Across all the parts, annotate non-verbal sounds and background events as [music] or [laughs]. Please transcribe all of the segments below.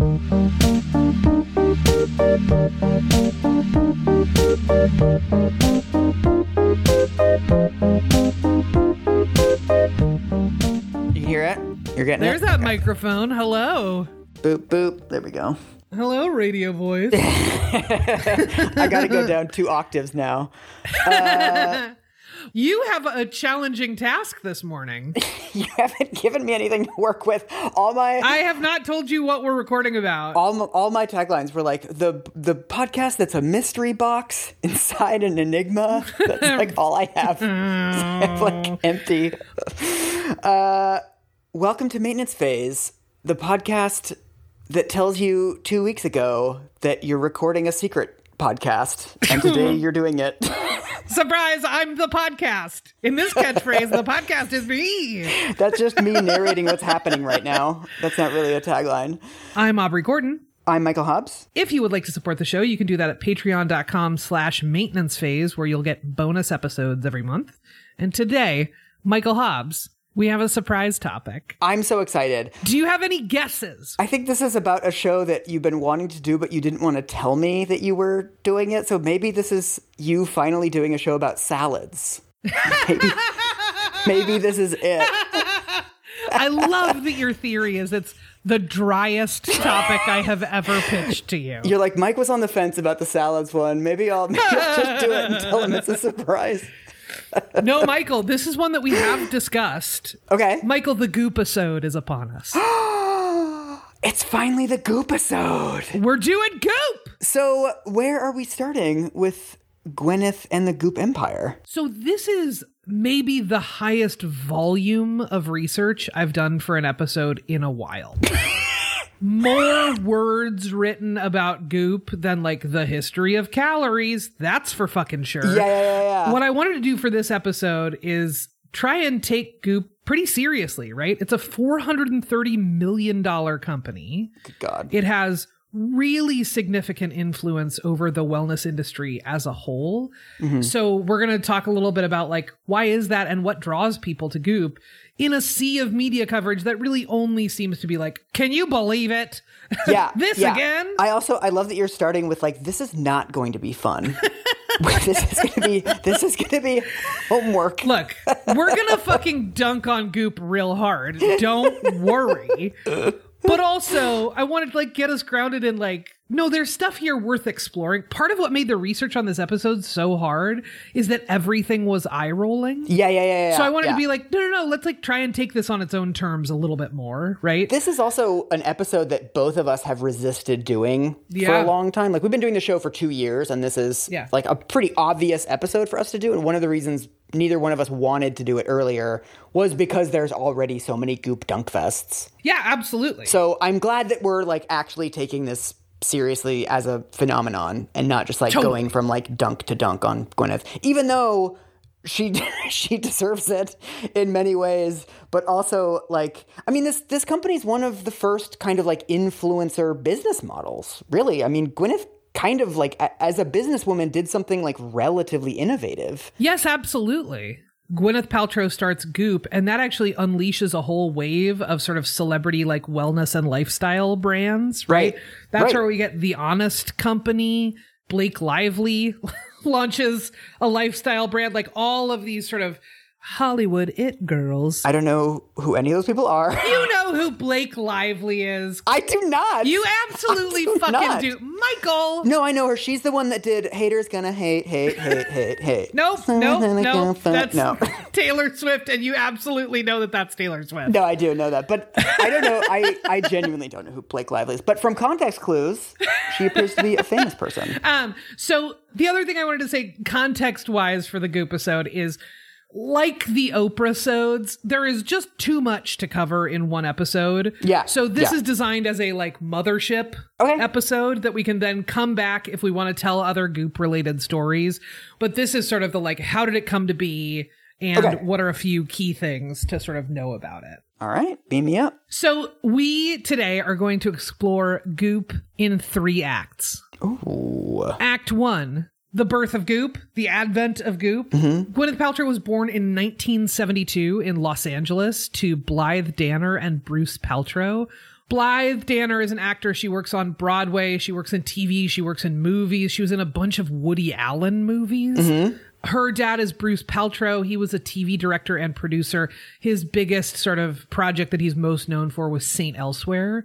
There's? You're getting it. There's that microphone. Hello. Boop, boop. There we go. Hello, radio voice. [laughs] I got to go down two octaves now. Uh, [laughs] you have a challenging task this morning. [laughs] You haven't given me anything to work with. All my I have not told you what we're recording about. all, my- all my taglines were like the the podcast that's a mystery box [laughs] inside an enigma. [laughs] That's like all I have. I have like empty. Uh, welcome to maintenance phase, the podcast that tells you two weeks ago that you're recording a secret podcast, and today [laughs] you're doing it. [laughs] Surprise, I'm the podcast. In this catchphrase, the podcast is me. That's just me narrating what's happening right now. That's not really a tagline. I'm Aubrey Gordon. I'm Michael Hobbs. If you would like to support the show, you can do that at patreon.com slash maintenance phase, where you'll get bonus episodes every month. And today, Michael Hobbs, we have a surprise topic. I'm so excited. Do you have any guesses? I think this is about a show that you've been wanting to do, but you didn't want to tell me that you were doing it. So maybe this is you finally doing a show about salads. Maybe, [laughs] maybe this is it. I love that your theory is it's the driest topic I have ever pitched to you. You're like, Mike was on the fence about the salads one. Maybe I'll, maybe I'll just do it and tell him it's a surprise. No, Michael, this is one that we have discussed. Okay. Michael, the goop episode is upon us. [gasps] It's finally the goop episode. We're doing goop. So, where are we starting with Gwyneth and the Goop Empire? So this is maybe the highest volume of research I've done for an episode in a while. [laughs] More words written about goop than like the history of calories. That's for fucking sure. Yeah, yeah, yeah. What I wanted to do for this episode is try and take goop pretty seriously, right? It's a $430 million company. Good God. It has really significant influence over the wellness industry as a whole. Mm-hmm. So we're going to talk a little bit about like why is that and what draws people to Goop in a sea of media coverage that really only seems to be like, can you believe it? [laughs] Yeah. This yeah. again? I also I love that you're starting with like this is not going to be fun. [laughs] [laughs] this is going to be this is going to be homework. Look, we're going to fucking dunk on Goop real hard. Don't worry. But also, I wanted to like get us grounded in like, no, there's stuff here worth exploring. Part of what made the research on this episode so hard is that everything was eye rolling. Yeah, yeah, yeah, yeah. So I wanted yeah. to be like, no, no, no, let's like try and take this on its own terms a little bit more, right? This is also an episode that both of us have resisted doing for a long time. Like we've been doing the show for 2 years and this is Yeah. like a pretty obvious episode for us to do and one of the reasons neither one of us wanted to do it earlier was because there's already so many goop dunk fests. yeah, absolutely. So I'm glad that we're like actually taking this seriously as a phenomenon and not just like going from like dunk to dunk on Gwyneth, even though she [laughs] she deserves it in many ways, but also like I mean this this company is one of the first kind of like influencer business models. Really, I mean Gwyneth kind of like a- as a businesswoman did something like relatively innovative. yes, absolutely. Gwyneth Paltrow starts Goop, and that actually unleashes a whole wave of sort of celebrity like wellness and lifestyle brands, right? Right. That's Right. where we get The Honest Company, Blake Lively [laughs] launches a lifestyle brand, like all of these sort of Hollywood it girls. I don't know who any of those people are. you know who Blake Lively is. I do not. You absolutely do fucking not. do. Michael! No, I know her. She's the one that did haters gonna hate, hate, hate, hate, hate. [laughs] Nope, nope, no. That's no. [laughs] Taylor Swift, and you absolutely know that that's Taylor Swift. No, I do know that, but I don't know. I, I genuinely don't know who Blake Lively is. But from context clues, she appears to be a famous person. [laughs] Um, so the other thing I wanted to say, context wise, for the Goop episode is like the Oprah sodes, there is just too much to cover in one episode. Yeah, So this yeah. is designed as a like mothership Okay. episode that we can then come back if we want to tell other Goop related stories. But this is sort of the like, how did it come to be? And Okay. what are a few key things to sort of know about it? All right, beam me up. So we today are going to explore Goop in three acts. Ooh. Act one, the birth of Goop, the advent of Goop. Mm-hmm. Gwyneth Paltrow was born in 1972 in Los Angeles to Blythe Danner and Bruce Paltrow. Blythe Danner is an actor. She works on Broadway. She works in TV. She works in movies. She was in a bunch of Woody Allen movies. Mm-hmm. Her dad is Bruce Paltrow. He was a TV director and producer. His biggest sort of project that he's most known for was Saint Elsewhere.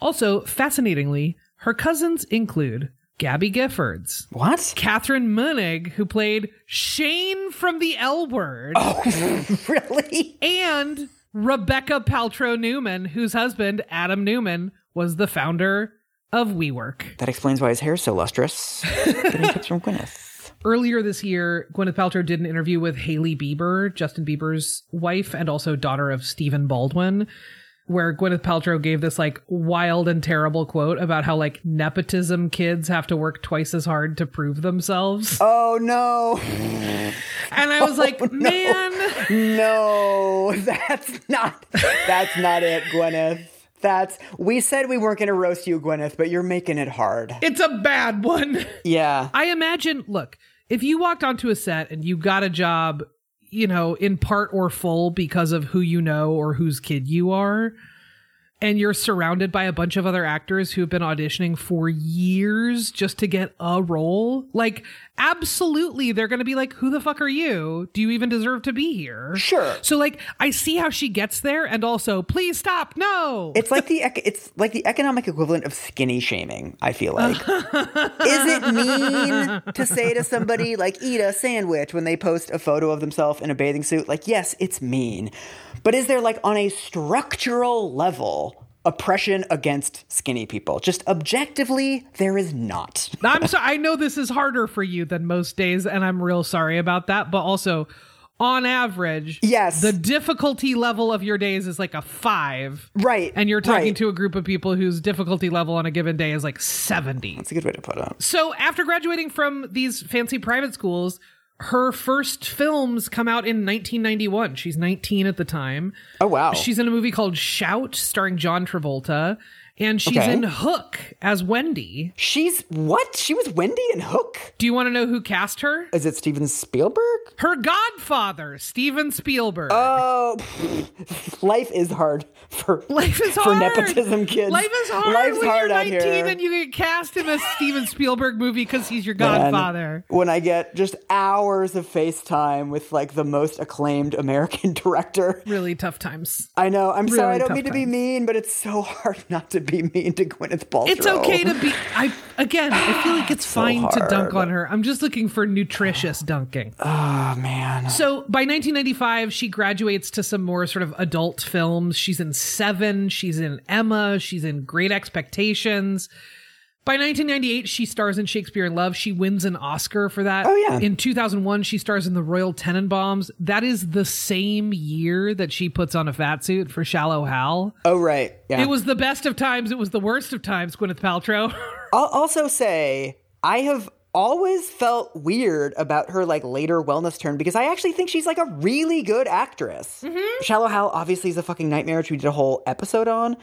Also, fascinatingly, her cousins include Gabby Giffords, What? Katherine Moennig, who played Shane from the L Word, Oh, [laughs] really? and Rebecca Paltrow Neumann, whose husband, Adam Neumann, was the founder of WeWork. That explains why his hair is so lustrous. [laughs] Getting tips from Gwyneth. Earlier this year, Gwyneth Paltrow did an interview with Hailey Bieber, Justin Bieber's wife and also daughter of Stephen Baldwin, where Gwyneth Paltrow gave this like wild and terrible quote about how like nepotism kids have to work twice as hard to prove themselves. Oh no. And I was [laughs] oh, like, man, No, that's not that's not it, Gwyneth. That's we said we weren't gonna roast you, Gwyneth, but you're making it hard. it's a bad one. Yeah. I imagine, look, if you walked onto a set and you got a job, you know, in part or full because of who you know or whose kid you are, and you're surrounded by a bunch of other actors who've been auditioning for years just to get a role, like, absolutely, they're going to be like, who the fuck are you? Do you even deserve to be here? Sure. So, like, I see how she gets there, and also, please stop. No. It's like the it's like the economic equivalent of skinny shaming. I feel like. [laughs] Is it mean to say to somebody like eat a sandwich when they post a photo of themselves in a bathing suit? Like, yes, it's mean, but is there like on a structural level oppression against skinny people? Just objectively, there is not. [laughs] I'm sorry. I know this is harder for you than most days, and I'm real sorry about that. But also, on average, Yes. the difficulty level of your days is like a five, Right. and you're talking right. to a group of people whose difficulty level on a given day is like 70. That's a good way to put it. So after graduating from these fancy private schools, her first films come out in 1991. She's 19 at the time. Oh wow. She's in a movie called Shout, starring John Travolta, and she's Okay. in Hook as Wendy. She's what? She was Wendy in Hook. Do you want to know who cast her? Is it Steven Spielberg? Her godfather, Steven Spielberg. Oh, [laughs] life is hard for Life is hard. for nepotism kids. Life is hard Life's when hard you're out 19 here. and you get cast in a Steven Spielberg movie because he's your Man, godfather. when I get just hours of FaceTime with like the most acclaimed American [laughs] director. Really tough times. I know. I'm sorry. I don't mean to be mean, but it's so [laughs] hard not to be mean to Gwyneth Paltrow. It's okay to be. I again, I feel like [sighs] it's fine to dunk on her. I'm just looking for nutritious dunking. Oh man. So by 1995, she graduates to some more sort of adult films. She's in Seven, she's in Emma, she's in Great Expectations. By 1998, she stars in Shakespeare in Love. She wins an Oscar for that. Oh, yeah. In 2001, she stars in The Royal Tenenbaums. That is the same year that she puts on a fat suit for Shallow Hal. Oh right. Yeah. It was the best of times. It was the worst of times, Gwyneth Paltrow. [laughs] I'll also say I have always felt weird about her like later wellness turn because I actually think she's like a really good actress. Mm-hmm. Shallow Hal obviously is a fucking nightmare, which we did a whole episode on.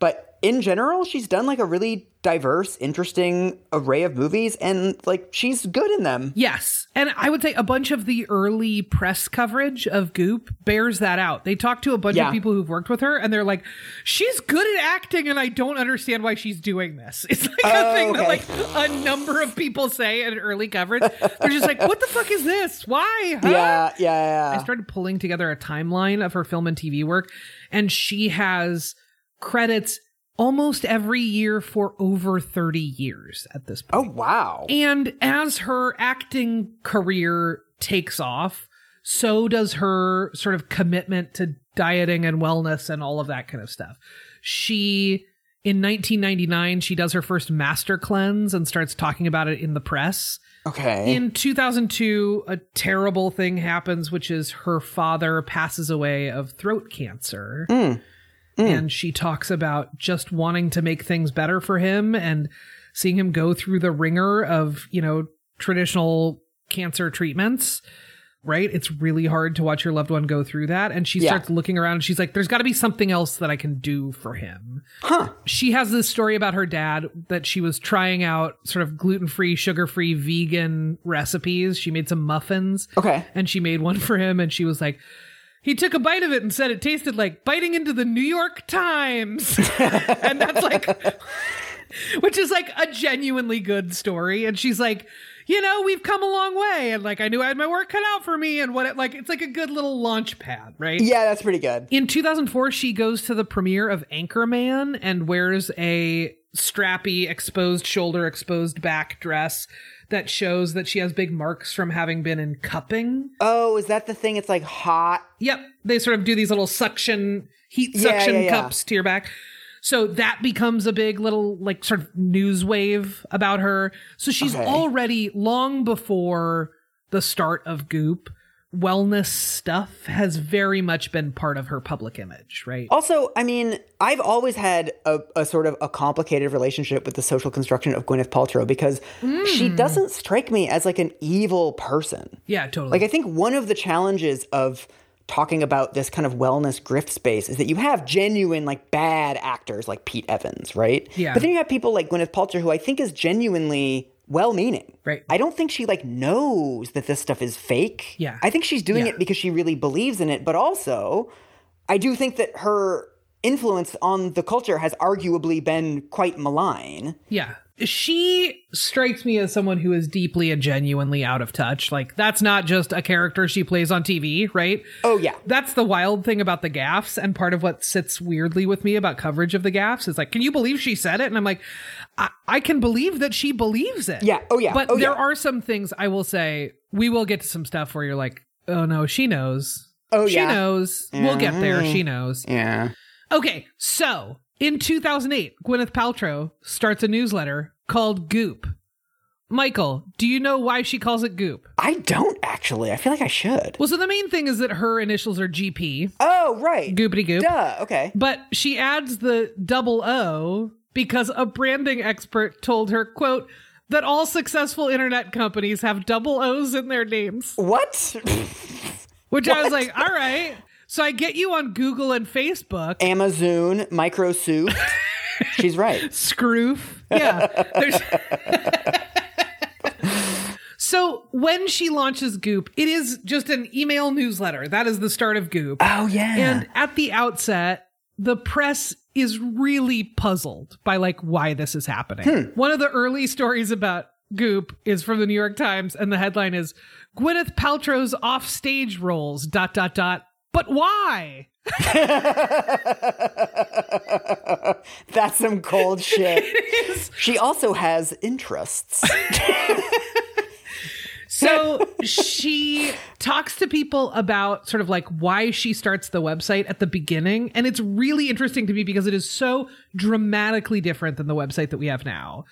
But in general, she's done like a really diverse, interesting array of movies, and like she's good in them. Yes. And I would say a bunch of the early press coverage of Goop bears that out. They talk to a bunch Yeah. of people who've worked with her and they're like, she's good at acting and I don't understand why she's doing this. [laughs] It's like a Oh, thing that like a number of people say in early coverage. They're just like, what the fuck is this? Why? Huh? Yeah, yeah, I started pulling together a timeline of her film and TV work, and she has credits almost every year for over 30 years at this point. Oh wow. And as her acting career takes off, so does her sort of commitment to dieting and wellness and all of that kind of stuff. She, in 1999, she does her first master cleanse and starts talking about it in the press. Okay. In 2002, a terrible thing happens, which is her father passes away of throat cancer. Hmm. Mm. And she talks about just wanting to make things better for him and seeing him go through the wringer of, you know, traditional cancer treatments. Right? It's really hard to watch your loved one go through that. And she Yeah. starts looking around and she's like, there's got to be something else that I can do for him huh. she has this story about her dad that she was trying out sort of gluten-free, sugar-free, vegan recipes. She made some muffins. Okay. And she made one for him and she was like, he took a bite of it and said it tasted like biting into the New York Times. [laughs] and that's like, [laughs] which is like a genuinely good story. And she's like, you know, we've come a long way. And like, I knew I had my work cut out for me. And what it like, it's like a good little launch pad, right? Yeah, that's pretty good. In 2004, she goes to the premiere of Anchorman and wears a strappy, exposed shoulder, exposed back dress that shows that she has big marks from having been in cupping. Oh, is that the thing? It's like hot. Yep. They sort of do these little suction, heat Yeah, suction yeah, yeah. cups to your back. So that becomes a big little, like, sort of news wave about her. So she's Okay. already, long before the start of Goop, wellness stuff has very much been part of her public image, right? Also, I mean, I've always had a, a sort of a complicated relationship with the social construction of Gwyneth Paltrow because she hmm. doesn't strike me as like an evil person. Yeah, totally. Like, I think one of the challenges of talking about this kind of wellness grift space is that you have genuine, like, bad actors like Pete Evans, right? Yeah. But then you have people like Gwyneth Paltrow, who I think is genuinely well meaning. Right. I don't think she, like, knows that this stuff is fake. Yeah. I think she's doing Yeah. it because she really believes in it, but also, I do think that her influence on the culture has arguably been quite malign. Yeah. She strikes me as someone who is deeply and genuinely out of touch. Like, that's not just a character she plays on TV, right? Oh, yeah. That's the wild thing about the gaffes. And part of what sits weirdly with me about coverage of the gaffes is like, can you believe she said it? And I'm like, I, I can believe that she believes it. Yeah. Oh, yeah. But Oh, there yeah. are some things I will say, we will get to some stuff where you're like, oh no, she knows. Oh, she yeah. Mm-hmm. knows. We'll get there. She knows. Yeah. Okay, so in 2008, Gwyneth Paltrow starts a newsletter called Goop. Michael, do you know why she calls it Goop? I don't actually. I feel like I should. Well, so the main thing is that her initials are GP, Oh, right. Goopity Goop, Duh. Okay. but she adds the double O because a branding expert told her, quote, that all successful internet companies have double O's in their names. What? [laughs] Which I was like, all right. So I get you on Google and Facebook. Amazon, Micro Soup. [laughs] She's right. Scroof. Yeah. There's [laughs] So when she launches Goop, it is just an email newsletter. That is the start of Goop. Oh, yeah. And at the outset, the press is really puzzled by like why this is happening. Hmm. One of the early stories about Goop is from the New York Times, and the headline is Gwyneth Paltrow's offstage roles, dot, dot, dot. But why? [laughs] That's some cold [laughs] shit. She also has interests. [laughs] So she talks to people about sort of like why she starts the website at the beginning. And it's really interesting to me because it is so dramatically different than the website that we have now.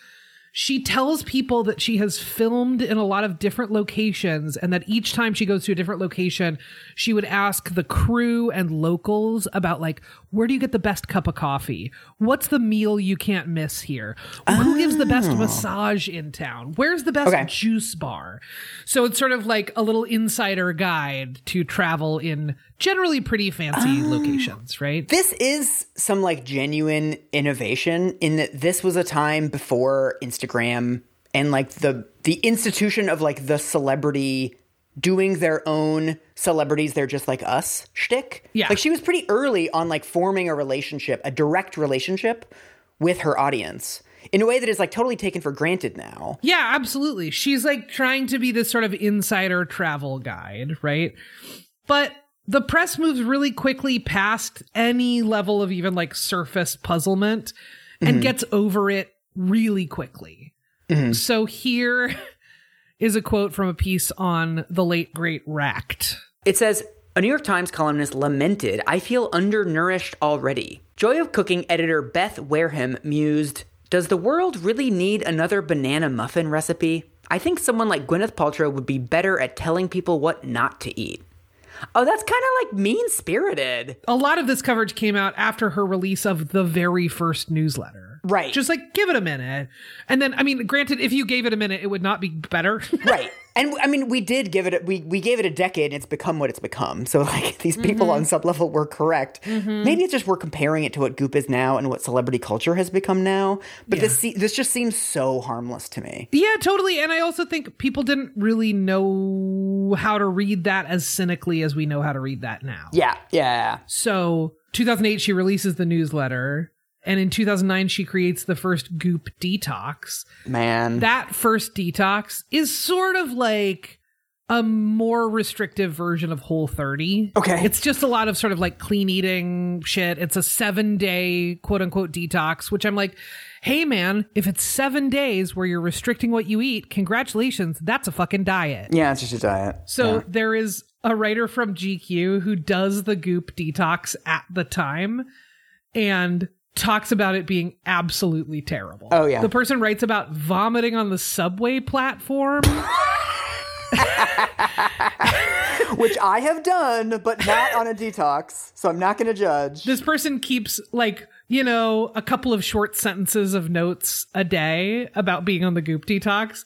She tells people that she has filmed in a lot of different locations and that each time she goes to a different location, she would ask the crew and locals about like, where do you get the best cup of coffee? What's the meal you can't miss here? Who gives the best ah. massage in town? Where's the best Okay. juice bar? So it's sort of like a little insider guide to travel in generally pretty fancy ah. locations, right? This is some like genuine innovation in that this was a time before Instagram and like the the institution of like the celebrity doing their own celebrities they're just like us shtick. Yeah. Like she was pretty early on like forming a relationship, a direct relationship with her audience in a way that is like totally taken for granted now. Yeah, absolutely. She's like trying to be this sort of insider travel guide, right? But the press moves really quickly past any level of even like surface puzzlement and mm-hmm. gets over it really quickly. Mm-hmm. So here is a quote from a piece on the late great Racked. It says a New York Times columnist lamented, I feel undernourished already. Joy of Cooking editor Beth Wareham mused, Does the world really need another banana muffin recipe? I think someone like Gwyneth Paltrow would be better at telling people what not to eat. Oh, that's kind of like mean spirited. A lot of this coverage came out after her release of the very first newsletter. Right. Just like give it a minute. And then I mean, granted, if you gave it a minute, it would not be better. [laughs] Right. And I mean, we did give it, a, we, we gave it a decade and it's become what it's become. So, like, [laughs] these people mm-hmm. on some level were correct. Mm-hmm. Maybe it's just we're comparing it to what Goop is now and what celebrity culture has become now. But this, se- this just seems so harmless to me. Yeah, totally. And I also think people didn't really know how to read that as cynically as we know how to read that now. Yeah, yeah. So 2008, she releases the newsletter. And in 2009, she creates the first Goop Detox. Man. That first detox is sort of like a more restrictive version of Whole 30. Okay. It's just a lot of sort of like clean eating shit. It's a seven day quote unquote detox, which I'm like, hey man, if it's seven days where you're restricting what you eat, congratulations. That's a fucking diet. yeah, it's just a diet. So Yeah. there is a writer from GQ who does the goop detox at the time and talks about it being absolutely terrible. Oh, yeah. The person writes about vomiting on the subway platform. [laughs] Which I have done, but not on a detox, so I'm not going to judge. this person keeps like, you know, a couple of short sentences of notes a day about being on the goop detox.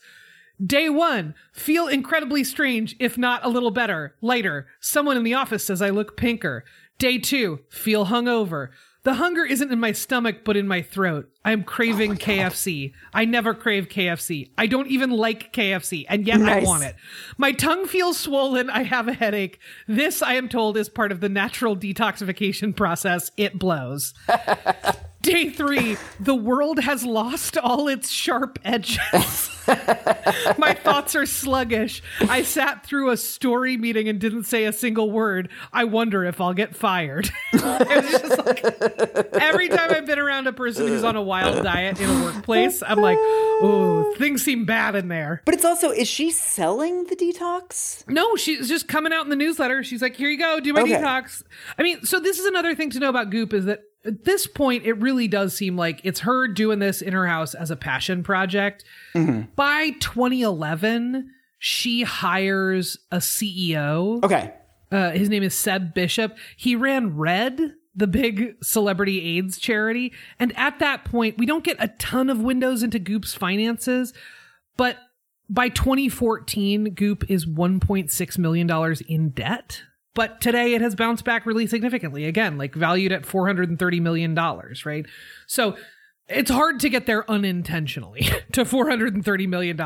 Day one, feel incredibly strange, if not a little better. Later, someone in the office says I look pinker. Day two, feel hungover. The hunger isn't in my stomach, but in my throat. I'm craving oh KFC. I never crave KFC. I don't even like KFC, and yet I want it. My tongue feels swollen. I have a headache. This, I am told, is part of the natural detoxification process. It blows. [laughs] Day three, the world has lost all its sharp edges. [laughs] My thoughts are sluggish. I sat through a story meeting and didn't say a single word. I wonder if I'll get fired. [laughs] it was just like every time I've been around a person who's on a wild diet in a workplace, I'm like, oh, things seem bad in there. But it's also, is she selling the detox? No, she's just coming out in the newsletter. She's like, here you go, do my Okay. detox. I mean, so this is another thing to know about Goop is that at this point, it really does seem like it's her doing this in her house as a passion project. By 2011, she hires a CEO. Okay. Uh, his name is Seb Bishop. He ran Red, the big celebrity AIDS charity. And at that point, we don't get a ton of windows into Goop's finances, but by 2014, Goop is $1.6 million in debt. But today it has bounced back really significantly. Again, like valued at $430 million, right? So it's hard to get there unintentionally [laughs] to $430 million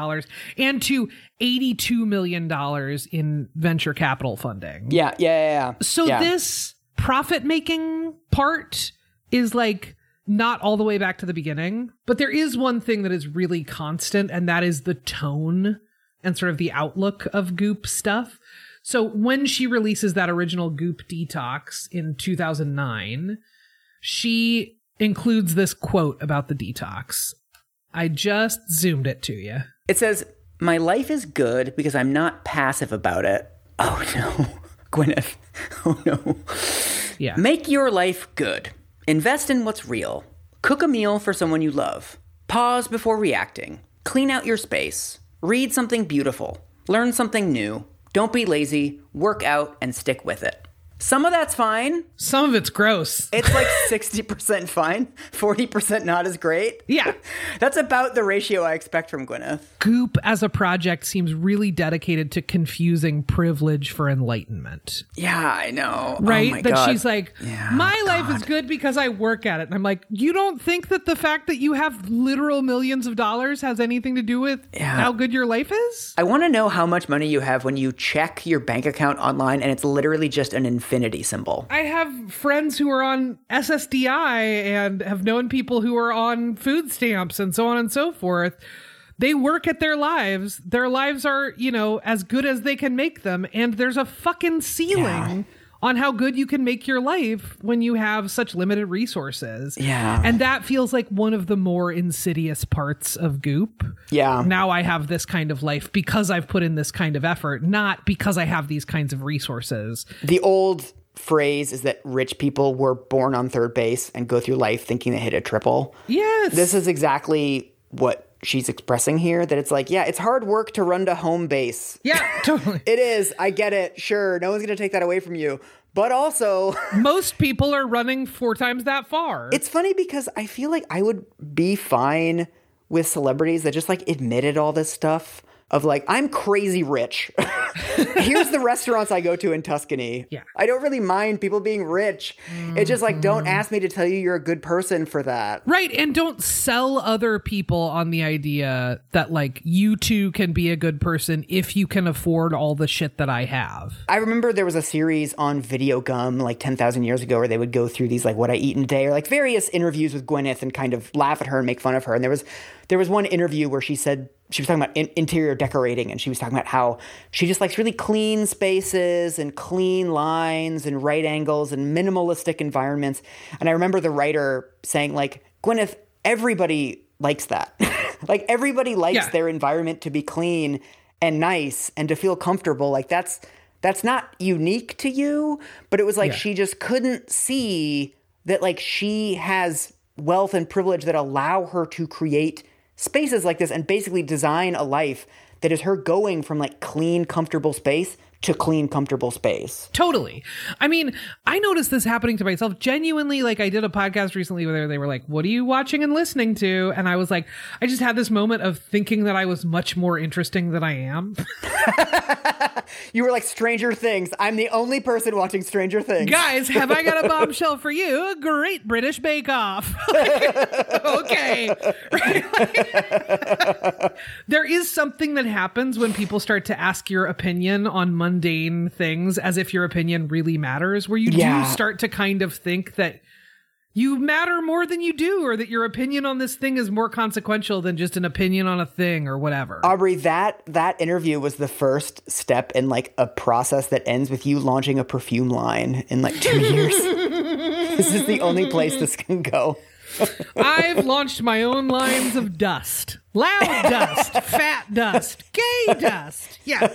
and to $82 million in venture capital funding. Yeah, yeah, yeah. yeah. So Yeah. this profit making part is like not all the way back to the beginning, but there is one thing that is really constant, and that is the tone and sort of the outlook of Goop stuff. So when she releases that original Goop Detox in 2009, she includes this quote about the detox. I just zoomed it to you. It says, My life is good because I'm not passive about it. [laughs] Oh no. [laughs] Gwyneth. [laughs] Oh no. Yeah. Make your life good. Invest in what's real. Cook a meal for someone you love. Pause before reacting. Clean out your space. Read something beautiful. Learn something new. Don't be lazy. Work out and stick with it. Some of that's fine. Some of it's gross. It's like [laughs] 60% fine, 40% not as great. Yeah. [laughs] That's about the ratio I expect from Gwyneth. Goop as a project seems really dedicated to confusing privilege for enlightenment. Yeah, I know. Oh right? Oh my that God. she's like, Yeah, my life is good because I work at it. And I'm like, you don't think that the fact that you have literal millions of dollars has anything to do with Yeah. how good your life is? I want to know how much money you have when you check your bank account online and it's literally just an infinity symbol. I have friends who are on SSDI and have known people who are on food stamps and so on and so forth. They work at their lives. Their lives are, you know, as good as they can make them. And there's a fucking ceiling on how good you can make your life when you have such limited resources. Yeah. And that feels like one of the more insidious parts of Goop. Yeah. Now I have this kind of life because I've put in this kind of effort, not because I have these kinds of resources. The old phrase is that rich people were born on third base and go through life thinking they hit a triple. Yes. This is exactly what she's expressing here that it's like, yeah, it's hard work to run to home base. Yeah, [laughs] totally. It is. I get it. Sure. No one's going to take that away from you. But also, [laughs] Most people are running four times that far. it's funny because I feel like I would be fine with celebrities that just like admitted all this stuff of like, I'm crazy rich. [laughs] here's the restaurants I go to in Tuscany. Yeah. I don't really mind people being rich. It's just like, don't mm-hmm. ask me to tell you you're a good person for that. Right, and don't sell other people on the idea that like you too can be a good person if you can afford all the shit that I have. I remember there was a series on Videogum like 10,000 years ago where they would go through these like what I eat in a day or like various interviews with Gwyneth and kind of laugh at her and make fun of her. And there was there was one interview where she said she was talking about in- interior decorating and she was talking about how she just likes really clean spaces and clean lines and right angles and minimalistic environments. And I remember the writer saying like Gwyneth everybody likes that. [laughs] like everybody likes Yeah. their environment to be clean and nice and to feel comfortable. Like that's that's not unique to you, but it was like Yeah. she just couldn't see that like she has wealth and privilege that allow her to create spaces like this and basically design a life that is her going from like clean comfortable space to clean comfortable space. Totally. I mean, I noticed this happening to myself genuinely. Like, I did a podcast recently where they were like, What are you watching and listening to? And I was like, I just had this moment of thinking that I was much more interesting than I am. [laughs] You were like Stranger Things. I'm the only person watching Stranger Things. Guys, have I got a bombshell for you? Great British Bake Off. [laughs] okay. [laughs] there is something that happens when people start to ask your opinion on mundane things as if your opinion really matters, where you Yeah. do start to kind of think that you matter more than you do, or that your opinion on this thing is more consequential than just an opinion on a thing or whatever. Aubrey, that that interview was the first step in like a process that ends with you launching a perfume line in like two years. [laughs] this is the only place this can go. I've launched my own lines of dust. Loud dust, [laughs] fat dust, gay dust. Yeah.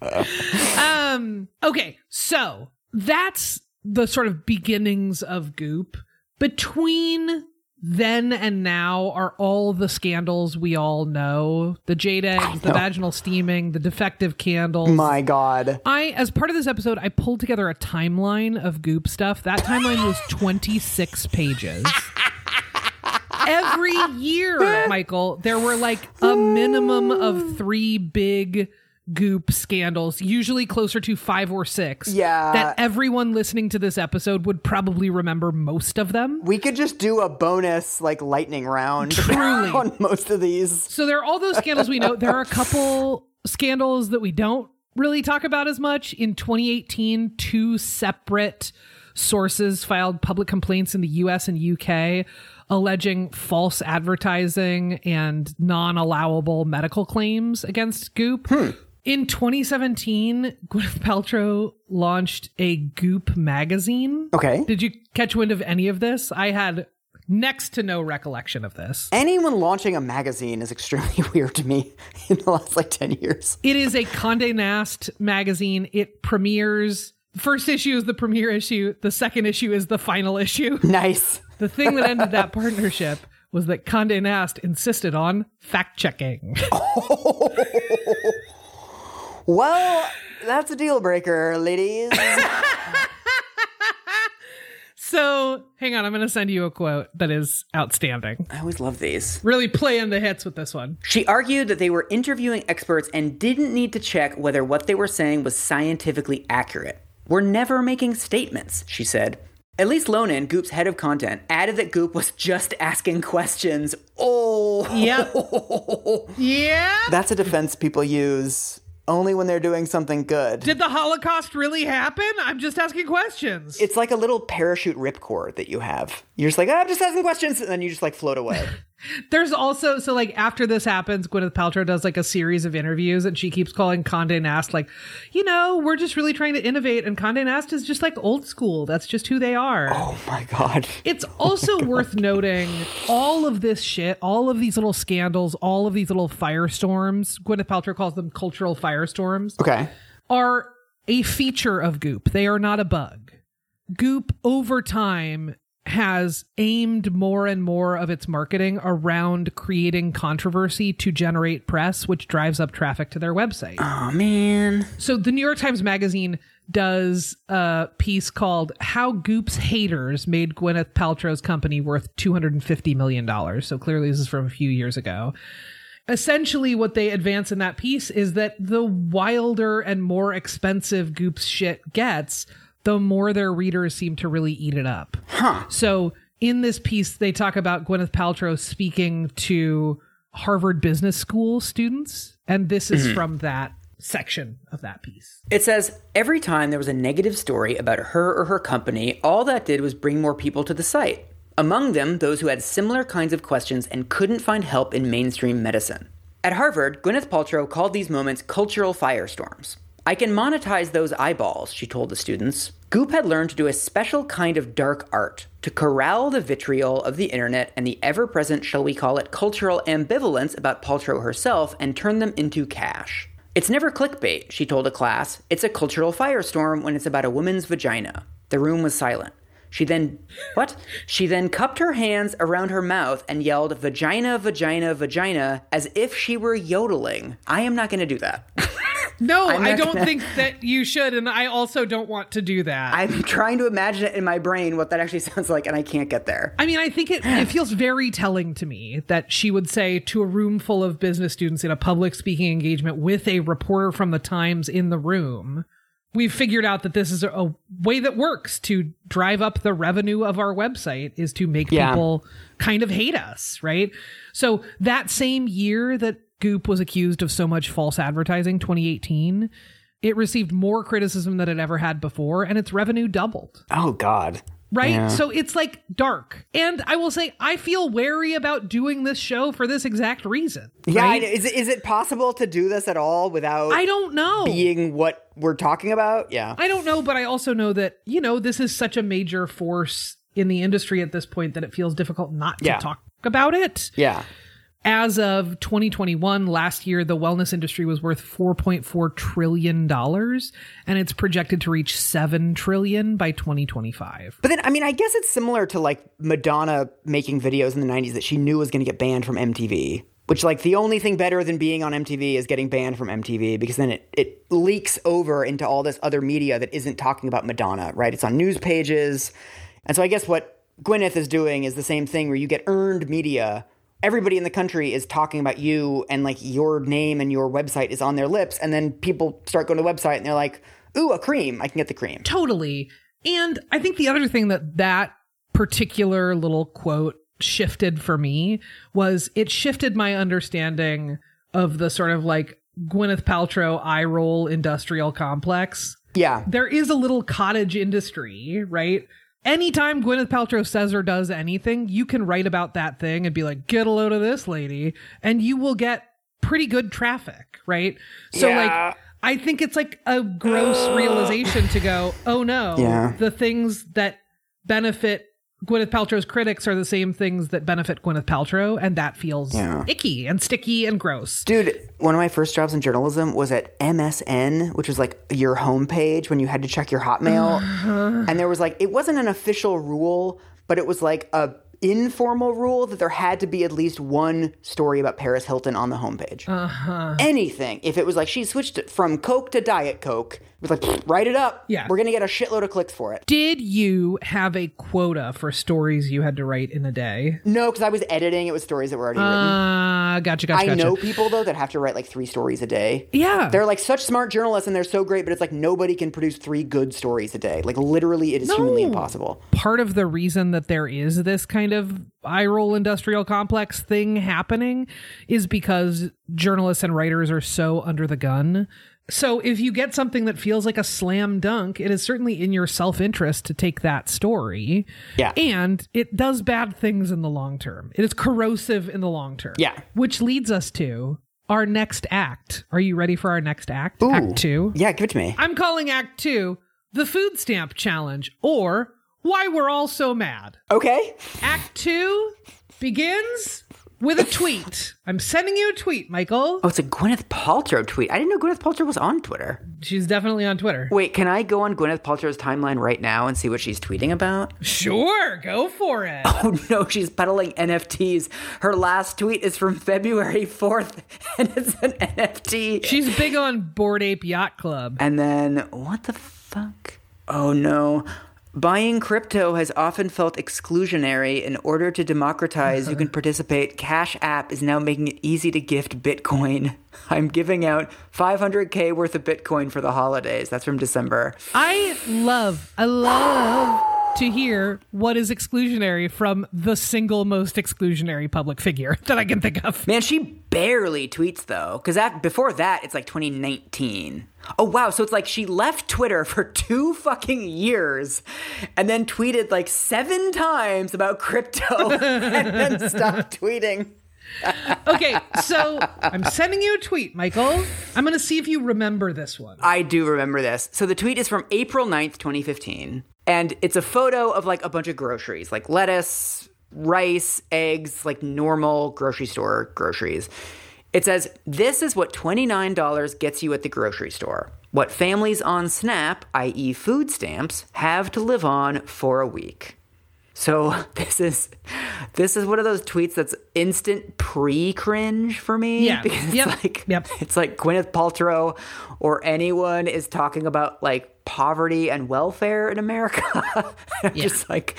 [laughs] um okay, so that's the sort of beginnings of goop. Between then and now are all the scandals we all know. The jade eggs, the vaginal steaming, the defective candles. My God. I, as part of this episode, I pulled together a timeline of Goop stuff. That timeline was 26 pages. [laughs] Every year, Michael, there were like a minimum of three big Goop scandals, usually closer to five or six. Yeah. That everyone listening to this episode would probably remember most of them. We could just do a bonus like lightning round Truly. [laughs] on most of these. So there are all those scandals we know. There are a couple scandals that we don't really talk about as much. In 2018, two separate sources filed public complaints in the US and UK alleging false advertising and non-allowable medical claims against Goop. Hmm. In 2017, Gwyneth Paltrow launched a Goop magazine. Okay. Did you catch wind of any of this? I had next to no recollection of this. Anyone launching a magazine is extremely [laughs] weird to me in the last like 10 years. It is a Conde Nast magazine. It premieres. The first issue is the premiere issue. The second issue is the final issue. [laughs] Nice. The thing that ended that partnership was that Conde Nast insisted on fact checking. [laughs] Well, that's a deal breaker, ladies. [laughs] so, hang on, I'm going to send you a quote that is outstanding. I always love these. Really playing the hits with this one. She argued that they were interviewing experts and didn't need to check whether what they were saying was scientifically accurate. We're never making statements, she said. Elise Loehnen, Goop's head of content, added that Goop was just asking questions. Oh, Yep. [laughs] yeah. that's a defense people use only when they're doing something good. Did the Holocaust really happen? I'm just asking questions. It's like a little parachute ripcord that you have. You're just like, ah, I'm just asking questions, and then you just like float away. [laughs] There's also so like after this happens, Gwyneth Paltrow does like a series of interviews, and she keeps calling Condé Nast like, you know, we're just really trying to innovate, and Condé Nast is just like old school. That's just who they are. oh my god. It's [laughs] oh also worth noting all of this shit, all of these little scandals, all of these little firestorms. Gwyneth Paltrow calls them cultural firestorms Okay. are a feature of Goop. They are not a bug. Goop over time has aimed more and more of its marketing around creating controversy to generate press, which drives up traffic to their website. Oh man. So the New York Times Magazine does a piece called How Goop's Haters Made Gwyneth Paltrow's Company Worth $250 million. So clearly this is from a few years ago. essentially what they advance in that piece is that the wilder and more expensive Goop's shit gets, the more their readers seem to really eat it up. Huh. So in this piece, they talk about Gwyneth Paltrow speaking to Harvard Business School students, and this is mm-hmm. from that section of that piece. It says every time there was a negative story about her or her company, all that did was bring more people to the site. Among them, those who had similar kinds of questions and couldn't find help in mainstream medicine. At Harvard, Gwyneth Paltrow called these moments cultural firestorms. I can monetize those eyeballs, she told the students. Goop had learned to do a special kind of dark art to corral the vitriol of the internet and the ever present, shall we call it, cultural ambivalence about Paltrow herself and turn them into cash. It's never clickbait, she told a class. It's a cultural firestorm when it's about a woman's vagina. The room was silent. She then, what? She then cupped her hands around her mouth and yelled, vagina, vagina, vagina, as if she were yodeling. I am not going to do that. No, [laughs] I don't gonna- think that you should, and I also don't want to do that. I'm trying to imagine it in my brain what that actually [laughs] sounds like, and I can't get there. I mean, I think it, it feels very telling to me that she would say to a room full of business students in a public speaking engagement with a reporter from the Times in the room, we've figured out that this is a, a way that works to drive up the revenue of our website is to make Yeah. people kind of hate us, right? So that same year that Goop was accused of so much false advertising, 2018, it received more criticism than it ever had before, and its revenue doubled Oh, God. Right? Yeah. So it's like dark. And I will say, I feel wary about doing this show for this exact reason. Yeah, right? I- is, it possible to do this at all without I don't know. being what we're talking about? Yeah. I don't know, but I also know that, you know, this is such a major force in the industry at this point that it feels difficult not to Yeah. talk about it. Yeah. As of 2021, last year, the wellness industry was worth 4.4 trillion dollars, and it's projected to reach 7 trillion by 2025. But then, I mean, I guess it's similar to like Madonna making videos in the 90s that she knew was going to get banned from MTV. Which, like, the only thing better than being on MTV is getting banned from MTV because then it, it leaks over into all this other media that isn't talking about Madonna, right? It's on news pages. And so I guess what Gwyneth is doing is the same thing where you get earned media. Everybody in the country is talking about you and like your name and your website is on their lips. And then people start going to the website and they're like, ooh, a cream. I can get the cream. Totally. And I think the other thing that that particular little quote shifted for me was it shifted my understanding of the sort of like Gwyneth Paltrow eye roll industrial complex. Yeah. There is a little cottage industry, right? Anytime Gwyneth Paltrow says or does anything, you can write about that thing and be like, get a load of this lady, and you will get pretty good traffic, right? So, Yeah. like, I think it's like a gross realization to go, oh no, Yeah. the things that benefit Gwyneth Paltrow's critics are the same things that benefit Gwyneth Paltrow, and that feels Yeah. icky and sticky and gross. Dude, one of my first jobs in journalism was at MSN, which was like your homepage when you had to check your Hotmail. And there was like, it wasn't an official rule, but it was like a informal rule that there had to be at least one story about Paris Hilton on the homepage. Uh-huh. Anything. If it was like she switched it from Coke to Diet Coke, was like, write it up. Yeah. We're going to get a shitload of clicks for it. Did you have a quota for stories you had to write in a day? No, because I was editing. It was stories that were already written. Uh, gotcha, gotcha, I gotcha. know people though that have to write like three stories a day. Yeah. They're like such smart journalists and they're so great, but it's like nobody can produce three good stories a day. Like literally, it is humanly impossible. part of the reason that there is this kind of eye roll industrial complex thing happening is because journalists and writers are so under the gun. So if you get something that feels like a slam dunk, it is certainly in your self interest to take that story. Yeah. And it does bad things in the long term. It is corrosive in the long term. Yeah. Which leads us to our next act. Are you ready for our next act? Act two. Yeah, give it to me. I'm calling Act Two the Food Stamp Challenge, or Why We're All So Mad. Okay. Act Two begins with a tweet. I'm sending you a tweet, Michael. Oh, it's a Gwyneth Paltrow tweet. I didn't know Gwyneth Paltrow was on Twitter. She's definitely on Twitter. Wait, can I go on Gwyneth Paltrow's timeline right now and see what she's tweeting about? Sure, go for it. [laughs] Oh no, she's peddling NFTs. Her last tweet is from February 4th, [laughs] and it's an NFT. She's big on Bored Ape Yacht Club. And then, what the fuck? Oh no. Buying crypto has often felt exclusionary. In order to democratize, you can [laughs] participate. Cash App is now making it easy to gift Bitcoin. [laughs] I'm giving out 500k worth of Bitcoin for the holidays. That's from December. I love, I love to hear what is exclusionary from the single most exclusionary public figure [laughs] that I can think of. Man, she barely tweets though, because before that, it's like 2019. Oh wow, so it's like she left Twitter [laughs] for two fucking years, and then tweeted like seven times about crypto, [laughs] and then stopped tweeting. [laughs] okay, so I'm sending you a tweet, Michael. I'm going to see if you remember this one. I do remember this. So the tweet is from April 9th, 2015. And it's a photo of like a bunch of groceries, like lettuce, rice, eggs, like normal grocery store groceries. It says, This is what $29 gets you at the grocery store. What families on SNAP, i.e., food stamps, have to live on for a week. So [laughs] this is this is one of those tweets that's instant pre cringe for me. Yeah. [laughs] Because it's like Yep. it's like Gwyneth Paltrow or anyone is talking about like poverty and welfare in America. [laughs] Yeah. just like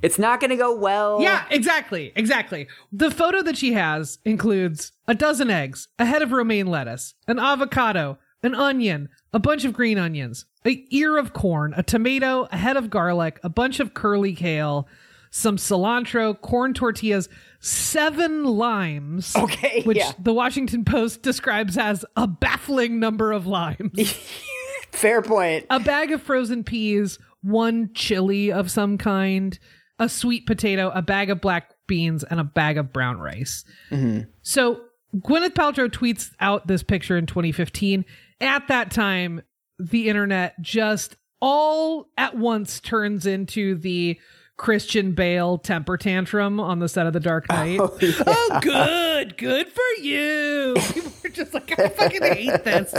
it's not gonna go well. Yeah, exactly. Exactly. The photo that she has includes a dozen eggs, a head of romaine lettuce, an avocado, an onion, a bunch of green onions, a ear of corn, a tomato, a head of garlic, a bunch of curly kale, some cilantro, corn tortillas, seven limes. Okay, Which yeah. the Washington Post [laughs] describes as a baffling number of limes. [laughs] Fair point. a bag of frozen peas, one chili of some kind, a sweet potato, a bag of black beans, and a bag of brown rice. Mm-hmm. So Gwyneth Paltrow tweets out this picture in 2015. At that time, the internet just all at once turns into the Christian Bale temper tantrum on the set of The Dark Knight. [laughs] Oh, oh, good, good for you. [laughs] People are just like, I fucking hate this.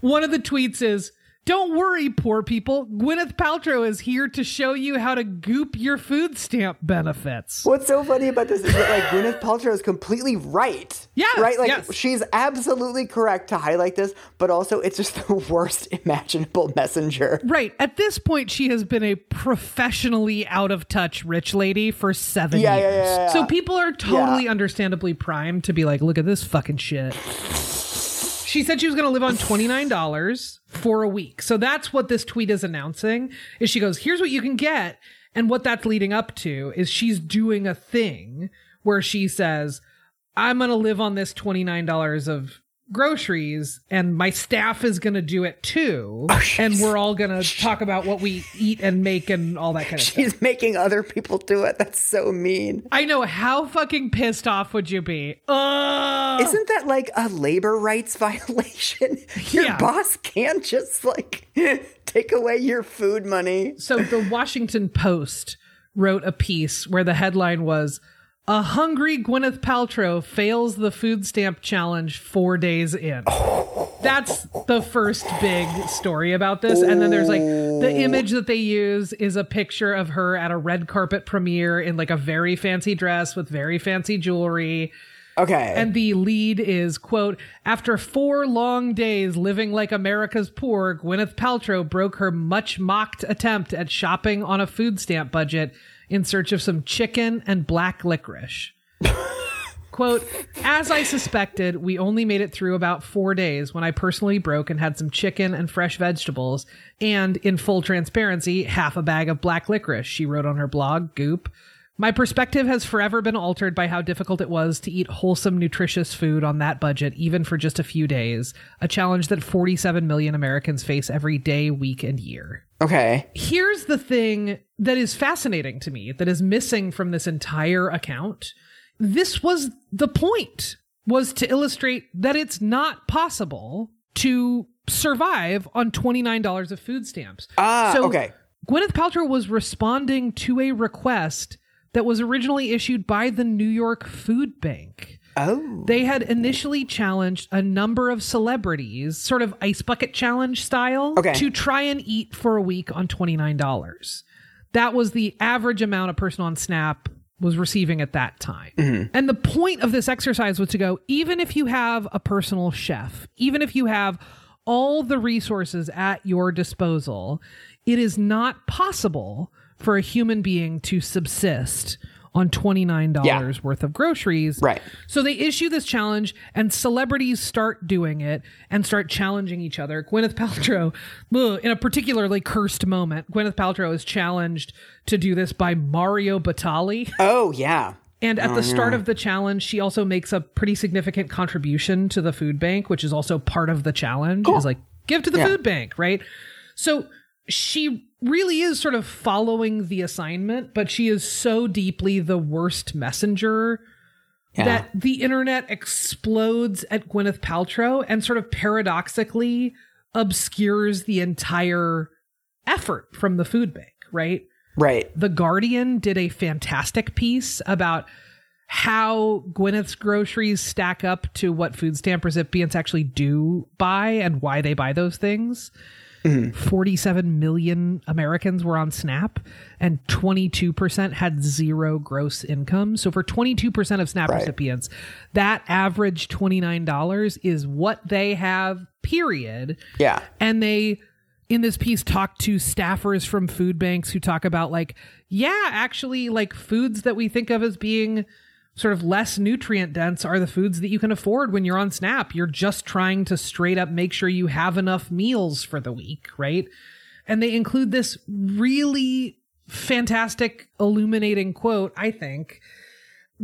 One of the tweets is, don't worry, poor people. Gwyneth Paltrow is here to show you how to goop your food stamp benefits. What's so funny about this is that like Gwyneth Paltrow is completely right. Yeah, Right? Like yes. she's absolutely correct to highlight this, but also it's just [laughs] the worst imaginable messenger. Right. At this point, she has been a professionally out of touch rich lady for seven Yeah, years. yeah, yeah, So people are totally understandably primed to be like, look at this fucking shit. She said she was going to live on [sighs] $29 for a week. So that's what this tweet is announcing. Is she goes, "Here's what you can get." And what that's leading up to is she's doing a thing where she says, "I'm going to live on this $29 of groceries and my staff is going to do it too [laughs] oh, and we're all going [laughs] to talk about what we eat and make and all that kind of stuff." She's making other people do it. That's so mean. I know how fucking pissed off would you be? Oh, Isn't that like a labor rights [laughs] violation? Your Yeah. boss can't just like take away your food money. So the Washington Post wrote a piece where the headline was a hungry Gwyneth Paltrow fails the food stamp challenge 4 days in. That's the first big story about this and then there's like the image that they use is a picture of her at a red carpet premiere in like a very fancy dress with very fancy jewelry. Okay. And the lead is, quote, after four long days living like America's poor, Gwyneth Paltrow broke her much mocked attempt at shopping on a food stamp budget in search of some chicken and black licorice. Quote, as I suspected, we only made it through about four days when I personally broke and had some chicken and fresh vegetables, and in full transparency, half a bag of black licorice, she wrote on her blog, Goop. My perspective has forever been altered by how difficult it was to eat wholesome, nutritious food on that budget, even for just a few days, a challenge that 47 million Americans face every day, week, and year okay. here's the thing that is fascinating to me that is missing from this entire account this was the point was to illustrate that it's not possible to survive on $29 of food stamps Ah, so okay. gwyneth paltrow was responding to a request that was originally issued by the new york food bank Oh. they had initially challenged a number of celebrities, sort of ice bucket challenge style, Okay. to try and eat for a week on $29. That was the average amount a person on Snap was receiving at that time. Mm-hmm. And the point of this exercise was to go, even if you have a personal chef, even if you have all the resources at your disposal, it is not possible for a human being to subsist on $29 Yeah. worth of groceries. Right. So they issue this challenge and celebrities start doing it and start challenging each other. Gwyneth Paltrow, [laughs] in a particularly cursed moment, Gwyneth Paltrow is challenged to do this by Mario Batali. [laughs] Oh yeah. And at oh, the start of the challenge, she also makes a pretty significant contribution to the food bank, which is also part of the challenge. Is like give to the Yeah. food bank, right? So she really is sort of following the assignment, but she is so deeply the worst messenger Yeah. that the internet explodes at Gwyneth Paltrow and sort of paradoxically obscures the entire effort from the food bank, right? right. The Guardian did a fantastic piece about how Gwyneth's groceries stack up to what food stamp recipients actually do buy and why they buy those things. Mm-hmm. 47 million Americans were on SNAP and 22% had zero gross income. So for 22% of SNAP Right. recipients, that average $29 is what they have, period Yeah. and they in this piece talk to staffers from food banks who talk about like yeah actually like foods that we think of as being sort of less nutrient dense are the foods that you can afford when you're on snap you're just trying to straight up make sure you have enough meals for the week right and they include this really fantastic illuminating quote i think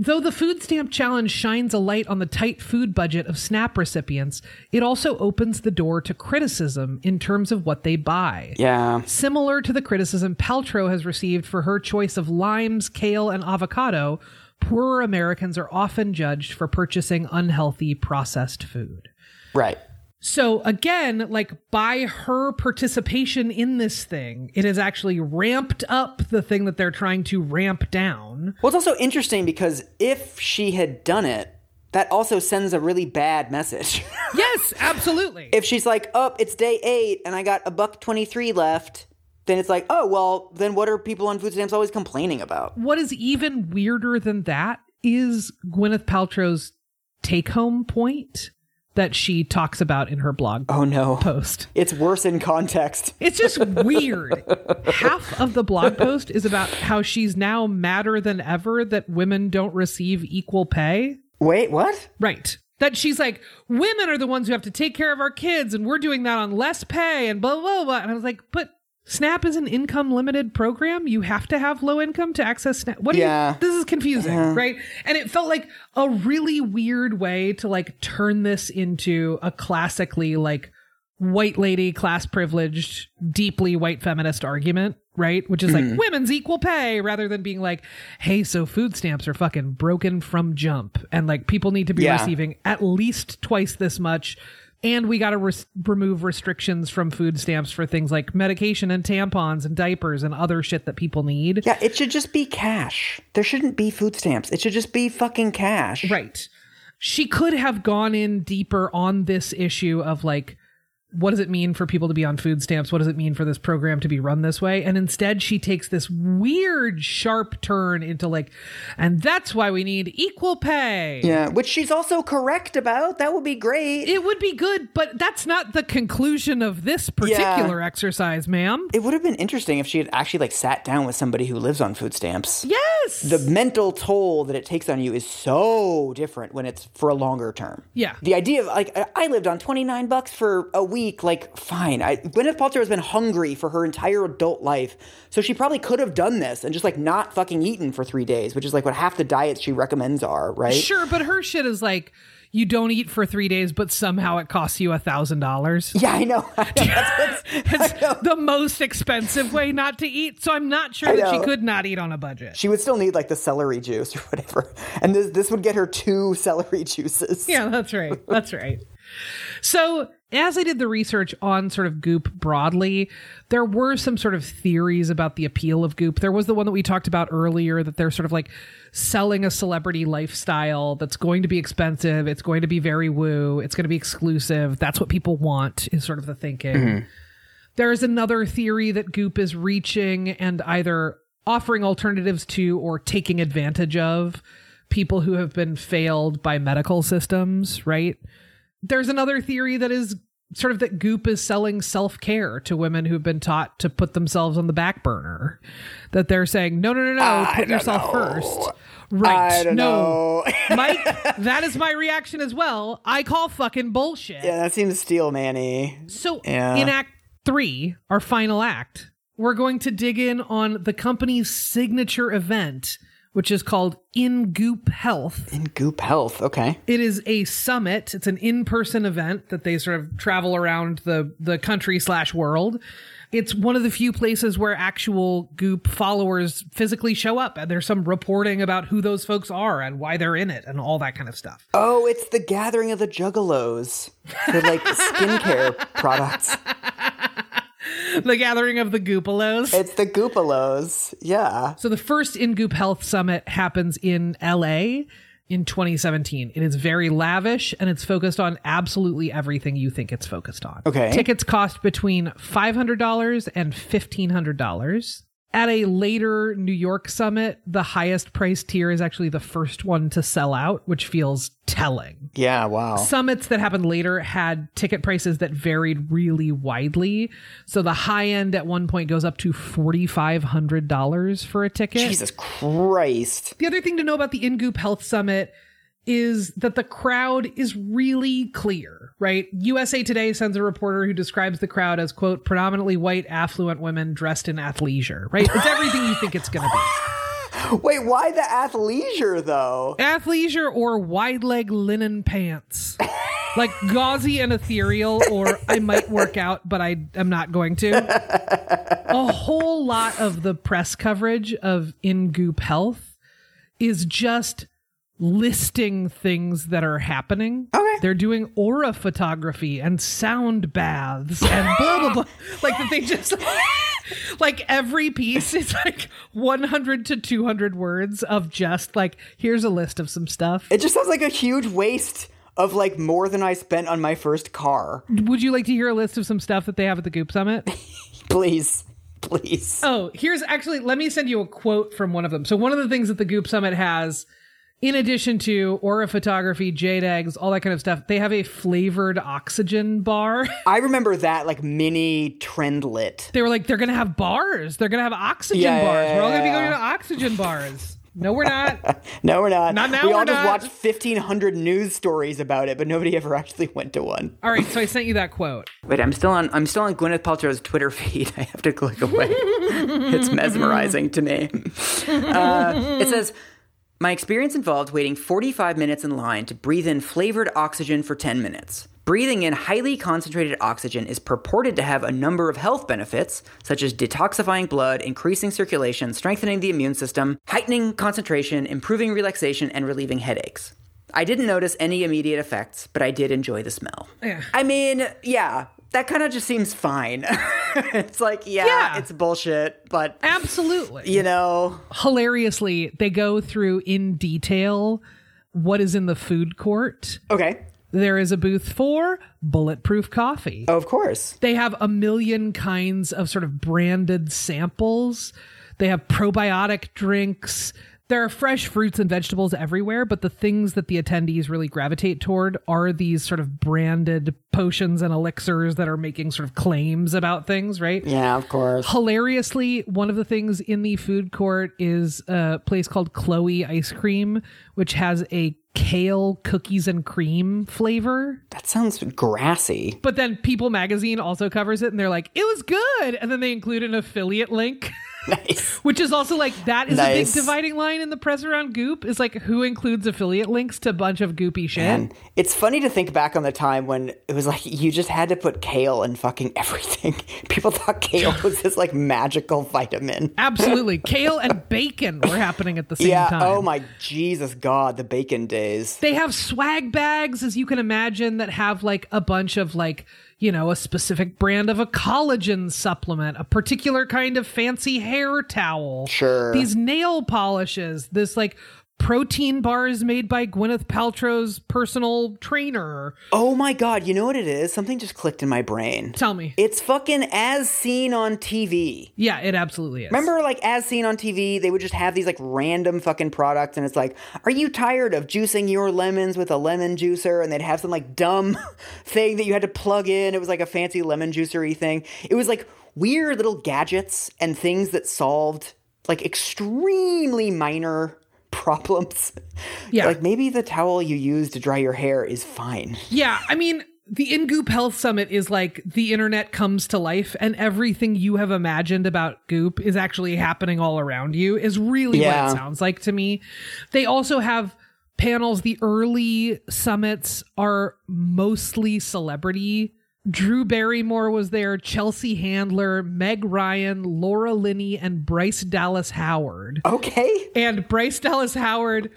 Though the food stamp challenge shines a light on the tight food budget of SNAP recipients, it also opens the door to criticism in terms of what they buy. Yeah. Similar to the criticism Paltrow has received for her choice of limes, kale, and avocado, poorer Americans are often judged for purchasing unhealthy processed food. Right. So again, like by her participation in this thing, it has actually ramped up the thing that they're trying to ramp down. Well, it's also interesting because if she had done it, that also sends a really bad message. [laughs] Yes, absolutely. if she's like, "Up, it's day eight, and I got a buck twenty three left," then it's like, "Oh, well, then what are people on food stamps always complaining about?" what is even weirder than that is Gwyneth Paltrow's take home point that she talks about in her blog Oh no, post. it's worse in context. [laughs] It's just weird. [laughs] Half of the blog post is about how she's now madder than ever that women don't receive equal pay. Wait, what? Right. That she's like, women are the ones who have to take care of our kids, and we're doing that on less pay, and blah, blah, blah. And I was like, but SNAP is an income limited program. You have to have low income to access SNAP. What do Yeah. you, this is confusing, uh-huh. right? And it felt like a really weird way to like turn this into a classically like white lady, class privileged, deeply white feminist argument, right? Which is like mm-hmm. women's equal pay rather than being like, hey, so food stamps are fucking broken from jump and like people need to be Yeah. receiving at least twice this much. And we got to res- remove restrictions from food stamps for things like medication and tampons and diapers and other shit that people need. Yeah, it should just be cash. There shouldn't be food stamps. It should just be fucking cash. Right. She could have gone in deeper on this issue of like, what does it mean for people to be on food stamps? What does it mean for this program to be run this way? And instead, she takes this weird, sharp turn into like, and that's why we need equal pay. Yeah, which she's also correct about. That would be great. It would be good, but that's not the conclusion of this particular exercise, ma'am. It would have been interesting if she had actually like sat down with somebody who lives on food stamps. Yes. The mental toll that it takes on you is so different when it's for a longer term. Yeah. The idea of like I- I lived on 29 bucks for a week, like fine. I, Gwyneth Paltrow has been hungry for her entire adult life. So she probably could have done this and just like not fucking eaten for 3 days, which is like what half the diets she recommends are, right? Sure, but her shit is like, you don't eat for three days, but somehow it costs you a thousand dollars. Yeah, I know. [laughs] I know. [laughs] It's the most expensive way not to eat. So I'm not sure that she could not eat on a budget. she would still need like the celery juice or whatever. [laughs] And this this would get her two celery juices. Yeah, that's right. That's right. So, as I did the research on sort of Goop broadly, there were some sort of theories about the appeal of Goop. There was the one that we talked about earlier that they're sort of like selling a celebrity lifestyle that's going to be expensive, it's going to be very woo, it's going to be exclusive. That's what people want, is sort of the thinking. Mm-hmm. There's another theory that Goop is reaching and either offering alternatives to or taking advantage of people who have been failed by medical systems, right? There's another theory that is sort of that Goop is selling self care to women who've been taught to put themselves on the back burner. That they're saying, no, no, no, no, I put yourself know. first. Right. No. [laughs] Mike, that is my reaction as well. I call fucking bullshit. Yeah, that seems steel manny. So Yeah. in Act Three, our final act, we're going to dig in on the company's signature event, which is called In Goop Health. In Goop Health. Okay. It is a summit. It's an in-person event that they sort of travel around the the country slash world. It's one of the few places where actual Goop followers physically show up, and there's some reporting about who those folks are and why they're in it, and all that kind of stuff. Oh, it's the gathering of the juggalos for like [laughs] skincare products. [laughs] the gathering of the Goopalos. It's the Goopalos. Yeah. So the first In Goop Health Summit happens in LA in 2017. It is very lavish and it's focused on absolutely everything you think it's focused on. Okay. Tickets cost between $500 and $1,500. At a later New York summit, the highest price tier is actually the first one to sell out, which feels telling. Yeah. Wow. Summits that happened later had ticket prices that varied really widely. So the high end at one point goes up to $4,500 for a ticket. Jesus Christ. The other thing to know about the InGoop Health Summit is that the crowd is really clear, right? USA Today sends a reporter who describes the crowd as, quote, predominantly white, affluent women dressed in athleisure, right? It's everything you think it's going to be. [laughs] Wait, why the athleisure though? Athleisure or wide leg linen pants. Like gauzy and ethereal, or I might work out, but I am not going to. A whole lot of the press coverage of In Goop Health is just listing things that are happening. Okay. They're doing aura photography and sound baths and blah blah blah. [laughs] Like that they just like every piece is like 100 to 200 words of just like here's a list of some stuff. It just sounds like a huge waste of like more than I spent on my first car. Would you like to hear a list of some stuff that they have at the Goop Summit? [laughs] Please. Please. Oh, here's actually, let me send you a quote from one of them. So, one of the things that the Goop Summit has, in addition to aura photography, jade eggs, all that kind of stuff, they have a flavored oxygen bar. [laughs] I remember that like mini trendlet. they were like, they're going to have bars. They're going to have oxygen Yeah, bars. yeah, we're all going to be going to oxygen bars. No, we're not. [laughs] No, we're not. Not now, we all just not. watched 1,500 news stories about it, but nobody ever actually went to one. all right, so I sent you that quote. Wait, I'm still on. I'm still on Gwyneth Paltrow's Twitter [laughs] feed. I have to click away. it's mesmerizing to me. Uh, it says. My experience involved waiting 45 minutes in line to breathe in flavored oxygen for 10 minutes. Breathing in highly concentrated oxygen is purported to have a number of health benefits, such as detoxifying blood, increasing circulation, strengthening the immune system, heightening concentration, improving relaxation, and relieving headaches. I didn't notice any immediate effects, but I did enjoy the smell. Yeah. I mean, yeah, that kind of just seems fine. [laughs] it's like, yeah, Yeah. it's bullshit, but Absolutely. you know, Hilariously, they go through in detail what is in the food court. okay, There is a booth for bulletproof coffee. of course. They have a million kinds of sort of branded samples. They have probiotic drinks. There are fresh fruits and vegetables everywhere, but the things that the attendees really gravitate toward are these sort of branded potions and elixirs that are making sort of claims about things, right? Yeah, of course. Hilariously, one of the things in the food court is a place called Chloe Ice Cream, which has a kale cookies and cream flavor. That sounds grassy. But then People Magazine also covers it and they're like, it was good. And then they include an affiliate link, [laughs] [laughs] Nice. which is also like, that is a big dividing line in the press around Goop is like, who includes affiliate links to a bunch of goopy shit? And it's funny to think back on the time when it was like you just had to put kale in fucking everything. [laughs] People thought kale was this like magical vitamin. Absolutely. [laughs] Kale and bacon were happening at the same time. Yeah. time. Oh my Jesus God, the bacon days. They have swag bags, as you can imagine, that have like a bunch of like, you know, a specific brand of a collagen supplement, a particular kind of fancy hair towel. Sure. These nail polishes, this like protein bars made by Gwyneth Paltrow's personal trainer. Oh my god, you know what it is? Something just clicked in my brain. Tell me. It's fucking as seen on TV. Yeah, it absolutely is. Remember, like, as seen on TV, they would just have these, like, random fucking products, and it's like, are you tired of juicing your lemons with a lemon juicer? And they'd have some, like, dumb [laughs] thing that you had to plug in. It was like a fancy lemon juicery thing. It was like weird little gadgets and things that solved, like, extremely minor problems. Yeah. Like, maybe the towel you use to dry your hair is fine. Yeah, I mean, the InGoop Health Summit is like the internet comes to life, and everything you have imagined about Goop is actually happening all around you, is really Yeah. what it sounds like to me. They also have panels. The early summits are mostly celebrity. Drew Barrymore was there, Chelsea Handler, Meg Ryan, Laura Linney, and Bryce Dallas Howard. Okay. And Bryce Dallas Howard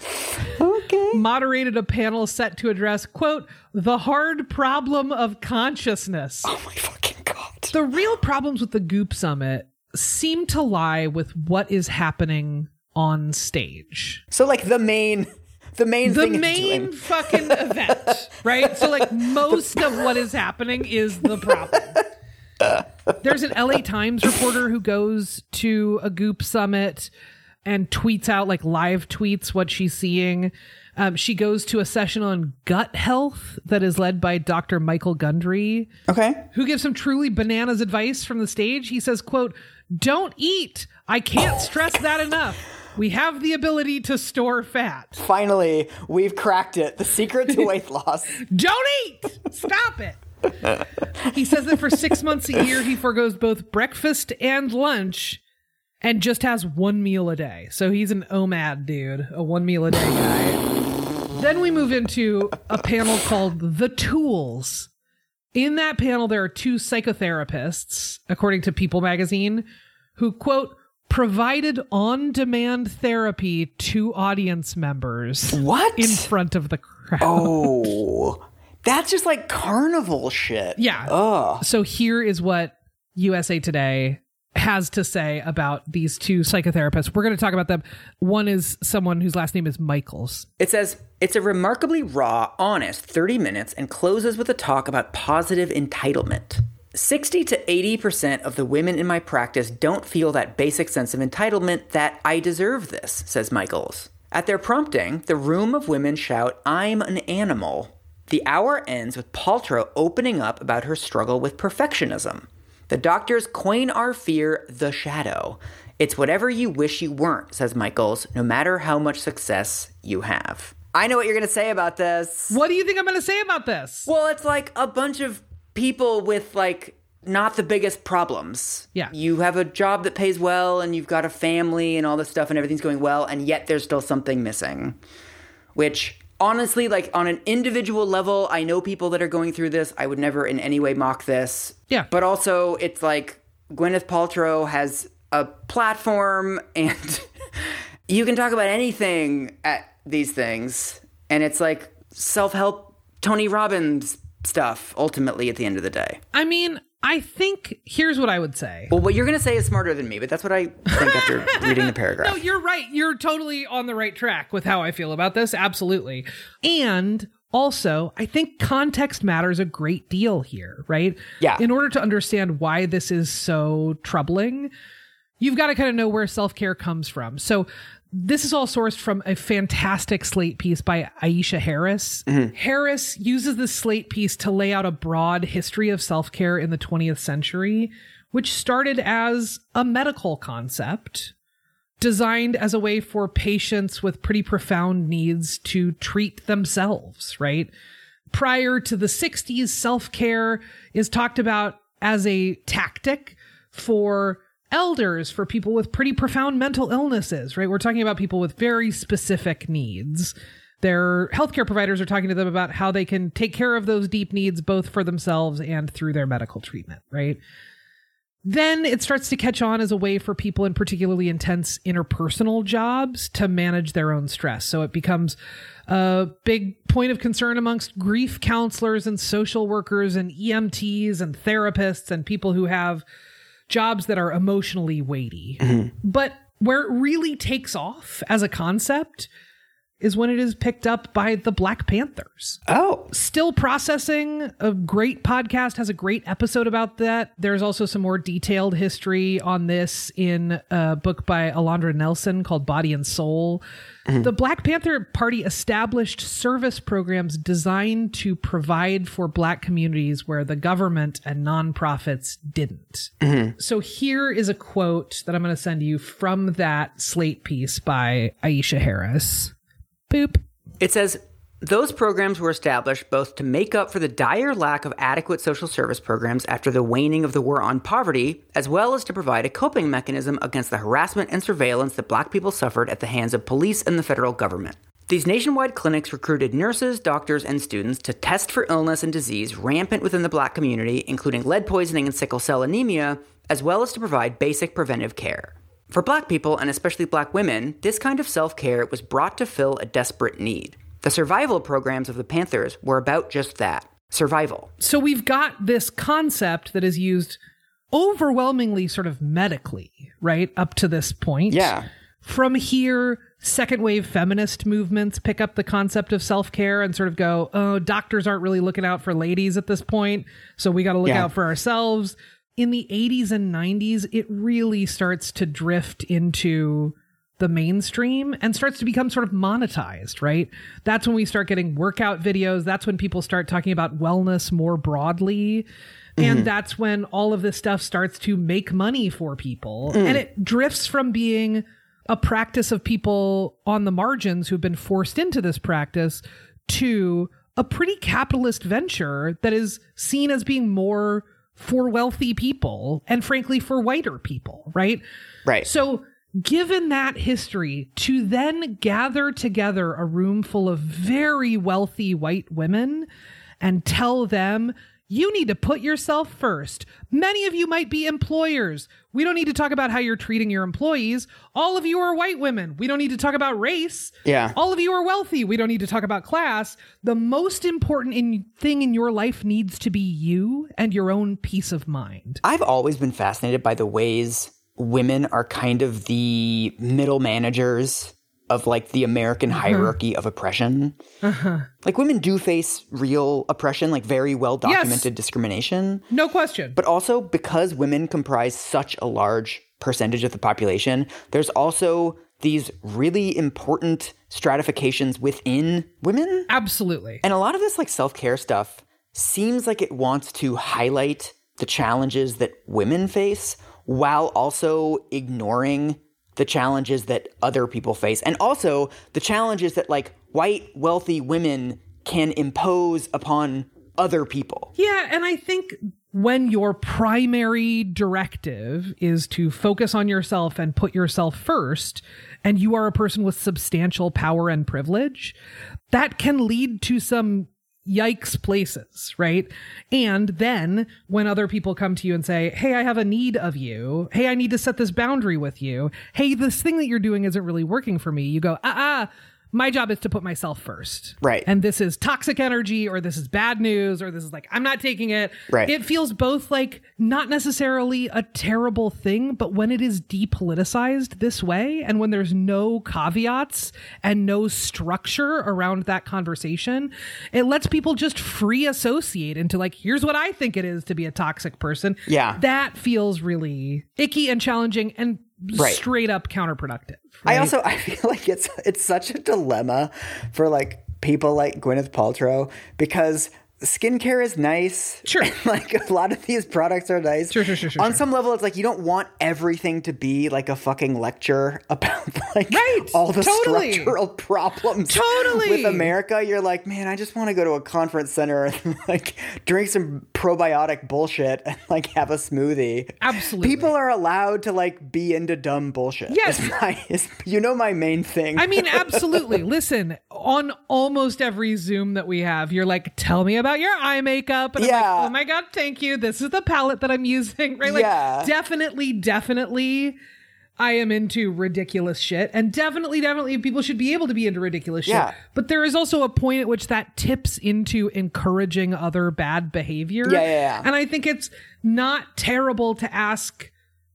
Okay. moderated a panel set to address, quote, the hard problem of consciousness. Oh my fucking god. The real problems with the Goop Summit seem to lie with what is happening on stage. So, like, the main. The main The main fucking [laughs] event, right? So, like, most of what is happening is the problem. There's an LA Times reporter who goes to a Goop Summit and tweets out, like, live tweets what she's seeing. Um, she goes to a session on gut health that is led by Dr. Michael Gundry, Okay. who gives some truly bananas advice from the stage. He says, quote, don't eat. I can't stress that enough. We have the ability to store fat. Finally, we've cracked it. The secret to weight [laughs] loss. Don't eat. Stop it. he says that for six months a year, he forgoes both breakfast and lunch and just has one meal a day. So he's an OMAD dude, a one meal a day guy. then we move into a panel called The Tools. In that panel, there are two psychotherapists, according to People magazine, who quote, provided on demand therapy to audience members What? in front of the crowd. oh. That's just like carnival shit. Yeah. Ugh. So here is what USA Today has to say about these two psychotherapists. We're going to talk about them. One is someone whose last name is Michaels. It says it's a remarkably raw, honest 30 minutes and closes with a talk about positive entitlement. 60 to 80% of the women in my practice don't feel that basic sense of entitlement that I deserve this, says Michaels. At their prompting, the room of women shout, I'm an animal. The hour ends with Paltrow opening up about her struggle with perfectionism. The doctors coin our fear the shadow. It's whatever you wish you weren't, says Michaels, no matter how much success you have. I know what you're going to say about this. What do you think I'm going to say about this? Well, it's like a bunch of people with like not the biggest problems. Yeah. You have a job that pays well and you've got a family and all this stuff and everything's going well and yet there's still something missing. Which honestly like on an individual level, I know people that are going through this. I would never in any way mock this. Yeah. But also it's like Gwyneth Paltrow has a platform [laughs] and [laughs] you can talk about anything at these things and it's like self-help Tony Robbins stuff ultimately at the end of the day. I mean, I think here's what I would say. Well, what you're going to say is smarter than me, but that's what I think after [laughs] reading the paragraph. No, you're right. You're totally on the right track with how I feel about this. Absolutely. And also, I think context matters a great deal here, right? Yeah. In order to understand why this is so troubling, you've got to kind of know where self care comes from. So, this is all sourced from a fantastic slate piece by Aisha Harris. Mm-hmm. Harris uses this slate piece to lay out a broad history of self care in the 20th century, which started as a medical concept designed as a way for patients with pretty profound needs to treat themselves, right? Prior to the 60s, self care is talked about as a tactic for elders, for people with pretty profound mental illnesses, right? We're talking about people with very specific needs. Their healthcare providers are talking to them about how they can take care of those deep needs both for themselves and through their medical treatment, right? Then it starts to catch on as a way for people in particularly intense interpersonal jobs to manage their own stress. So it becomes a big point of concern amongst grief counselors and social workers and EMTs and therapists and people who have jobs that are emotionally weighty. Mm-hmm. But where it really takes off as a concept is when it is picked up by the Black Panthers. Oh, Still processing, a great podcast has a great episode about that. There's also some more detailed history on this in a book by Alondra Nelson called Body and Soul. Mm-hmm. The Black Panther Party established service programs designed to provide for black communities where the government and nonprofits didn't. Mm-hmm. So here is a quote that I'm going to send you from that Slate piece by Aisha Harris. Boop. It says those programs were established both to make up for the dire lack of adequate social service programs after the waning of the war on poverty, as well as to provide a coping mechanism against the harassment and surveillance that black people suffered at the hands of police and the federal government. These nationwide clinics recruited nurses, doctors, and students to test for illness and disease rampant within the black community, including lead poisoning and sickle cell anemia, as well as to provide basic preventive care. For black people, and especially black women, this kind of self care was brought to fill a desperate need. The survival programs of the Panthers were about just that survival. So we've got this concept that is used overwhelmingly sort of medically, right? Up to this point. Yeah. From here, second wave feminist movements pick up the concept of self care and sort of go, oh, doctors aren't really looking out for ladies at this point. So we got to look Yeah. out for ourselves. In the 80s and 90s, it really starts to drift into the mainstream and starts to become sort of monetized, right? That's when we start getting workout videos. That's when people start talking about wellness more broadly. And mm-hmm. that's when all of this stuff starts to make money for people. Mm. And it drifts from being a practice of people on the margins who've been forced into this practice to a pretty capitalist venture that is seen as being more for wealthy people and frankly for whiter people, right? Right. So, given that history, to then gather together a room full of very wealthy white women and tell them, you need to put yourself first. Many of you might be employers. We don't need to talk about how you're treating your employees. All of you are white women. We don't need to talk about race. Yeah. All of you are wealthy. We don't need to talk about class. The most important in, thing in your life needs to be you and your own peace of mind. I've always been fascinated by the ways women are kind of the middle managers of like the American mm-hmm. hierarchy of oppression. Uh-huh. Like women do face real oppression, like very well documented discrimination. No question. But also because women comprise such a large percentage of the population, there's also these really important stratifications within women. Absolutely. And a lot of this like self-care stuff seems like it wants to highlight the challenges that women face while also ignoring the challenges that other people face and also the challenges that like white wealthy women can impose upon other people. Yeah, and I think when your primary directive is to focus on yourself and put yourself first, and you are a person with substantial power and privilege, that can lead to some yikes places, right? And then when other people come to you and say, Hey, I have a need of you. Hey, I need to set this boundary with you. Hey, this thing that you're doing isn't really working for me. You go, ah, ah. My job is to put myself first. Right. And this is toxic energy, or this is bad news, or this is like, I'm not taking it. Right. It feels both like not necessarily a terrible thing, but when it is depoliticized this way, and when there's no caveats and no structure around that conversation, it lets people just free associate into like, here's what I think it is to be a toxic person. Yeah. That feels really icky and challenging and Right. straight up counterproductive. I also [laughs] I feel like it's it's such a dilemma for like people like Gwyneth Paltrow because skincare is nice. Sure. [laughs] Like a lot of these products are nice. Sure, sure, sure, sure, On sure. some level, it's like you don't want everything to be like a fucking lecture [laughs] about like Right, all the totally. structural [laughs] problems Totally. with America. You're like, man, I just want to go to a conference center and like drink some probiotic bullshit and like have a smoothie. Absolutely. People are allowed to like be into dumb bullshit. Yes. My, you know my main thing. I mean, absolutely. Listen, on almost every Zoom that we have, you're like, tell me about your eye makeup. And I'm Yeah. like, oh my God, thank you. This is the palette that I'm using. [laughs] Right? Like, Yeah. definitely, definitely. I am into ridiculous shit. And definitely, definitely, people should be able to be into ridiculous shit. Yeah. But there is also a point at which that tips into encouraging other bad behavior. Yeah, yeah, yeah. And I think it's not terrible to ask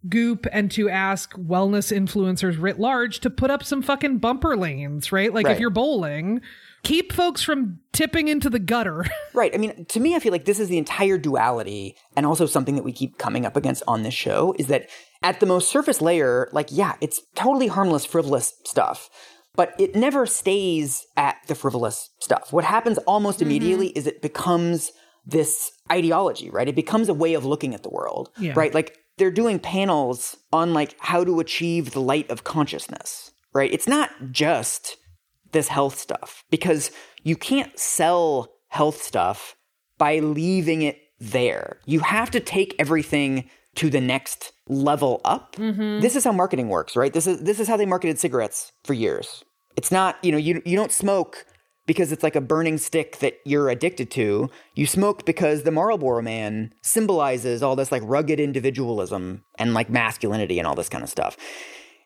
Goop and to ask wellness influencers writ large to put up some fucking bumper lanes, right? Like Right. if you're bowling, keep folks from tipping into the gutter. [laughs] Right. I mean, to me, I feel like this is the entire duality, and also something that we keep coming up against on this show is that at the most surface layer, like, yeah, it's totally harmless, frivolous stuff, but it never stays at the frivolous stuff. What happens almost mm-hmm. immediately is it becomes this ideology, right? It becomes a way of looking at the world, Yeah. right? Like, they're doing panels on like how to achieve the light of consciousness, right? It's not just this health stuff because you can't sell health stuff by leaving it there. You have to take everything to the next level up. Mm-hmm. This is how marketing works, right? This is this is how they marketed cigarettes for years. It's not, you know, you you don't smoke because it's like a burning stick that you're addicted to. You smoke because the Marlboro man symbolizes all this like rugged individualism and like masculinity and all this kind of stuff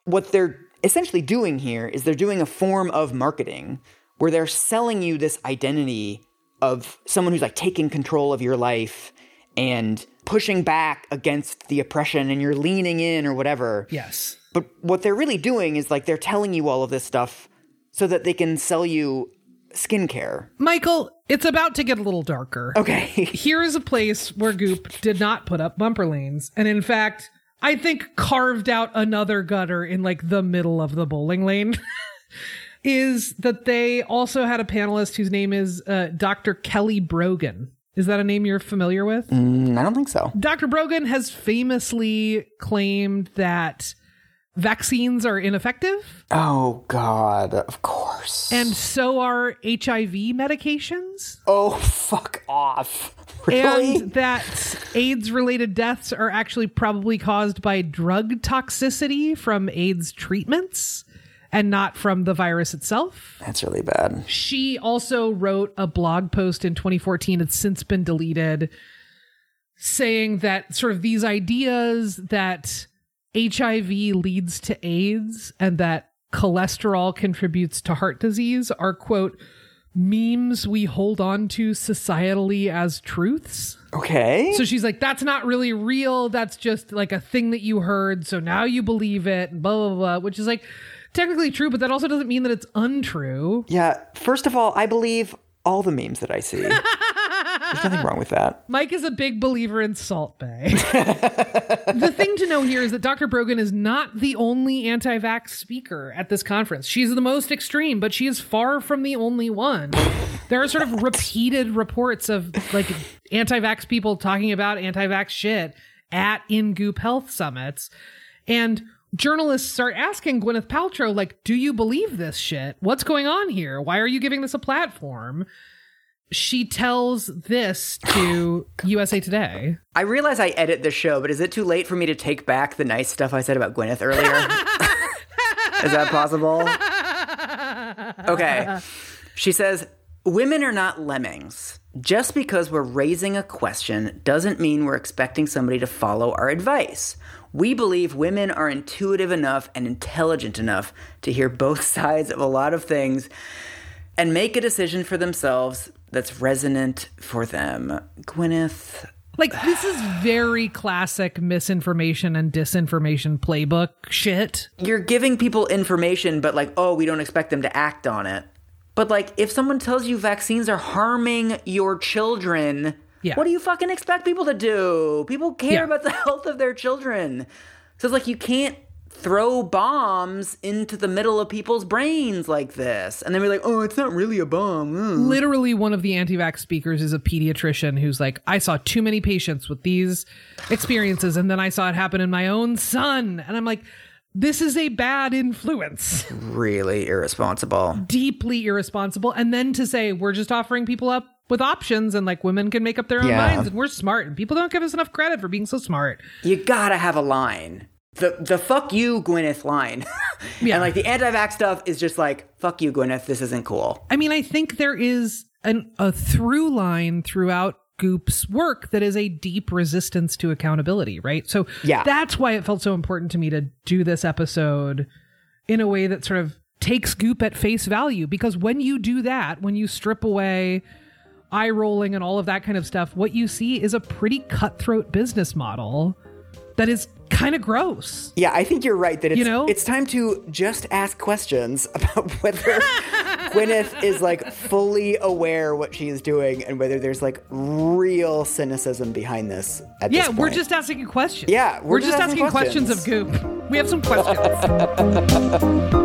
what they're essentially doing here is they're doing a form of marketing where they're selling you this identity of someone who's like taking control of your life and pushing back against the oppression and you're leaning in or whatever. yes. But what they're really doing is like they're telling you all of this stuff so that they can sell you skincare. Michael, it's about to get a little darker. Okay. [laughs] Here is a place where Goop did not put up bumper lanes. And in fact, I think carved out another gutter in like the middle of the bowling lane. [laughs] is that they also had a panelist whose name is uh, Dr. Kelly Brogan. Is that a name you're familiar with? Mm, I don't think so. Dr. Brogan has famously claimed that vaccines are ineffective Oh God, of course. and so are HIV medications. oh fuck off. Really? and that AIDS related deaths are actually probably caused by drug toxicity from AIDS treatments and not from the virus itself. That's really bad. She also wrote a blog post in 2014, it's since been deleted, saying that sort of these ideas that HIV leads to AIDS and that cholesterol contributes to heart disease are, quote, memes we hold on to societally as truths. Okay. So she's like, that's not really real. That's just like a thing that you heard. So now you believe it, and blah, blah, blah, which is like technically true, but that also doesn't mean that it's untrue. Yeah, first of all, I believe all the memes that I see. [laughs] There's nothing wrong with that. [laughs] Mike is a big believer in Salt Bae. [laughs] the thing to know here is that Dr. Brogan is not the only anti vax speaker at this conference. She's the most extreme, but she is far from the only one. There are sort of repeated reports of like anti vax people talking about anti vax shit at in Goop Health summits. And journalists start asking Gwyneth Paltrow, like, do you believe this shit? What's going on here? Why are you giving this a platform? She tells this to [sighs] USA Today. I realize I edit the show, but is it too late for me to take back the nice stuff I said about Gwyneth earlier? [laughs] is that possible? [laughs] Okay. She says, Women are not lemmings. Just because we're raising a question doesn't mean we're expecting somebody to follow our advice. We believe women are intuitive enough and intelligent enough to hear both [laughs] sides of a lot of things and make a decision for themselves that's resonant for them. Gwyneth, Like, this is very classic misinformation and disinformation playbook shit. you're giving people information, but like, oh, we don't expect them to act on it. But like, if someone tells you vaccines are harming your children, Yeah. what do you fucking expect people to do? People care Yeah. about the [laughs] health of their children. So it's like, you can't throw bombs into the middle of people's brains like this. And then we're like, oh, it's not really a bomb. Literally, one of the anti vax speakers is a pediatrician who's like, I saw too many patients with these experiences, and then I saw it happen in my own son. And I'm like, this is a bad influence. Really irresponsible. deeply irresponsible and then to say we're just offering people up with options and like women can make up their own Yeah. minds and we're smart and people don't give us enough credit for being so smart you gotta have a line. The the fuck you Gwyneth line. [laughs] Yeah. And like the anti-vax stuff is just like, fuck you, Gwyneth, this isn't cool. i mean i think there is an, a through line throughout goop's work that is a deep resistance to accountability right so Yeah. that's why it felt so important to me to do this episode in a way that sort of takes goop at face value because when you do that when you strip away eye rolling and all of that kind of stuff what you see is a pretty cutthroat business model that is kind of gross. Yeah, I think you're right that it's You know? it's time to just ask questions [laughs] about whether [laughs] Gwyneth is like fully aware what she is doing and whether there's like real cynicism behind this. At Yeah, this we're just asking questions. Yeah, we're, we're just just asking asking questions of Goop. We have some questions. [laughs]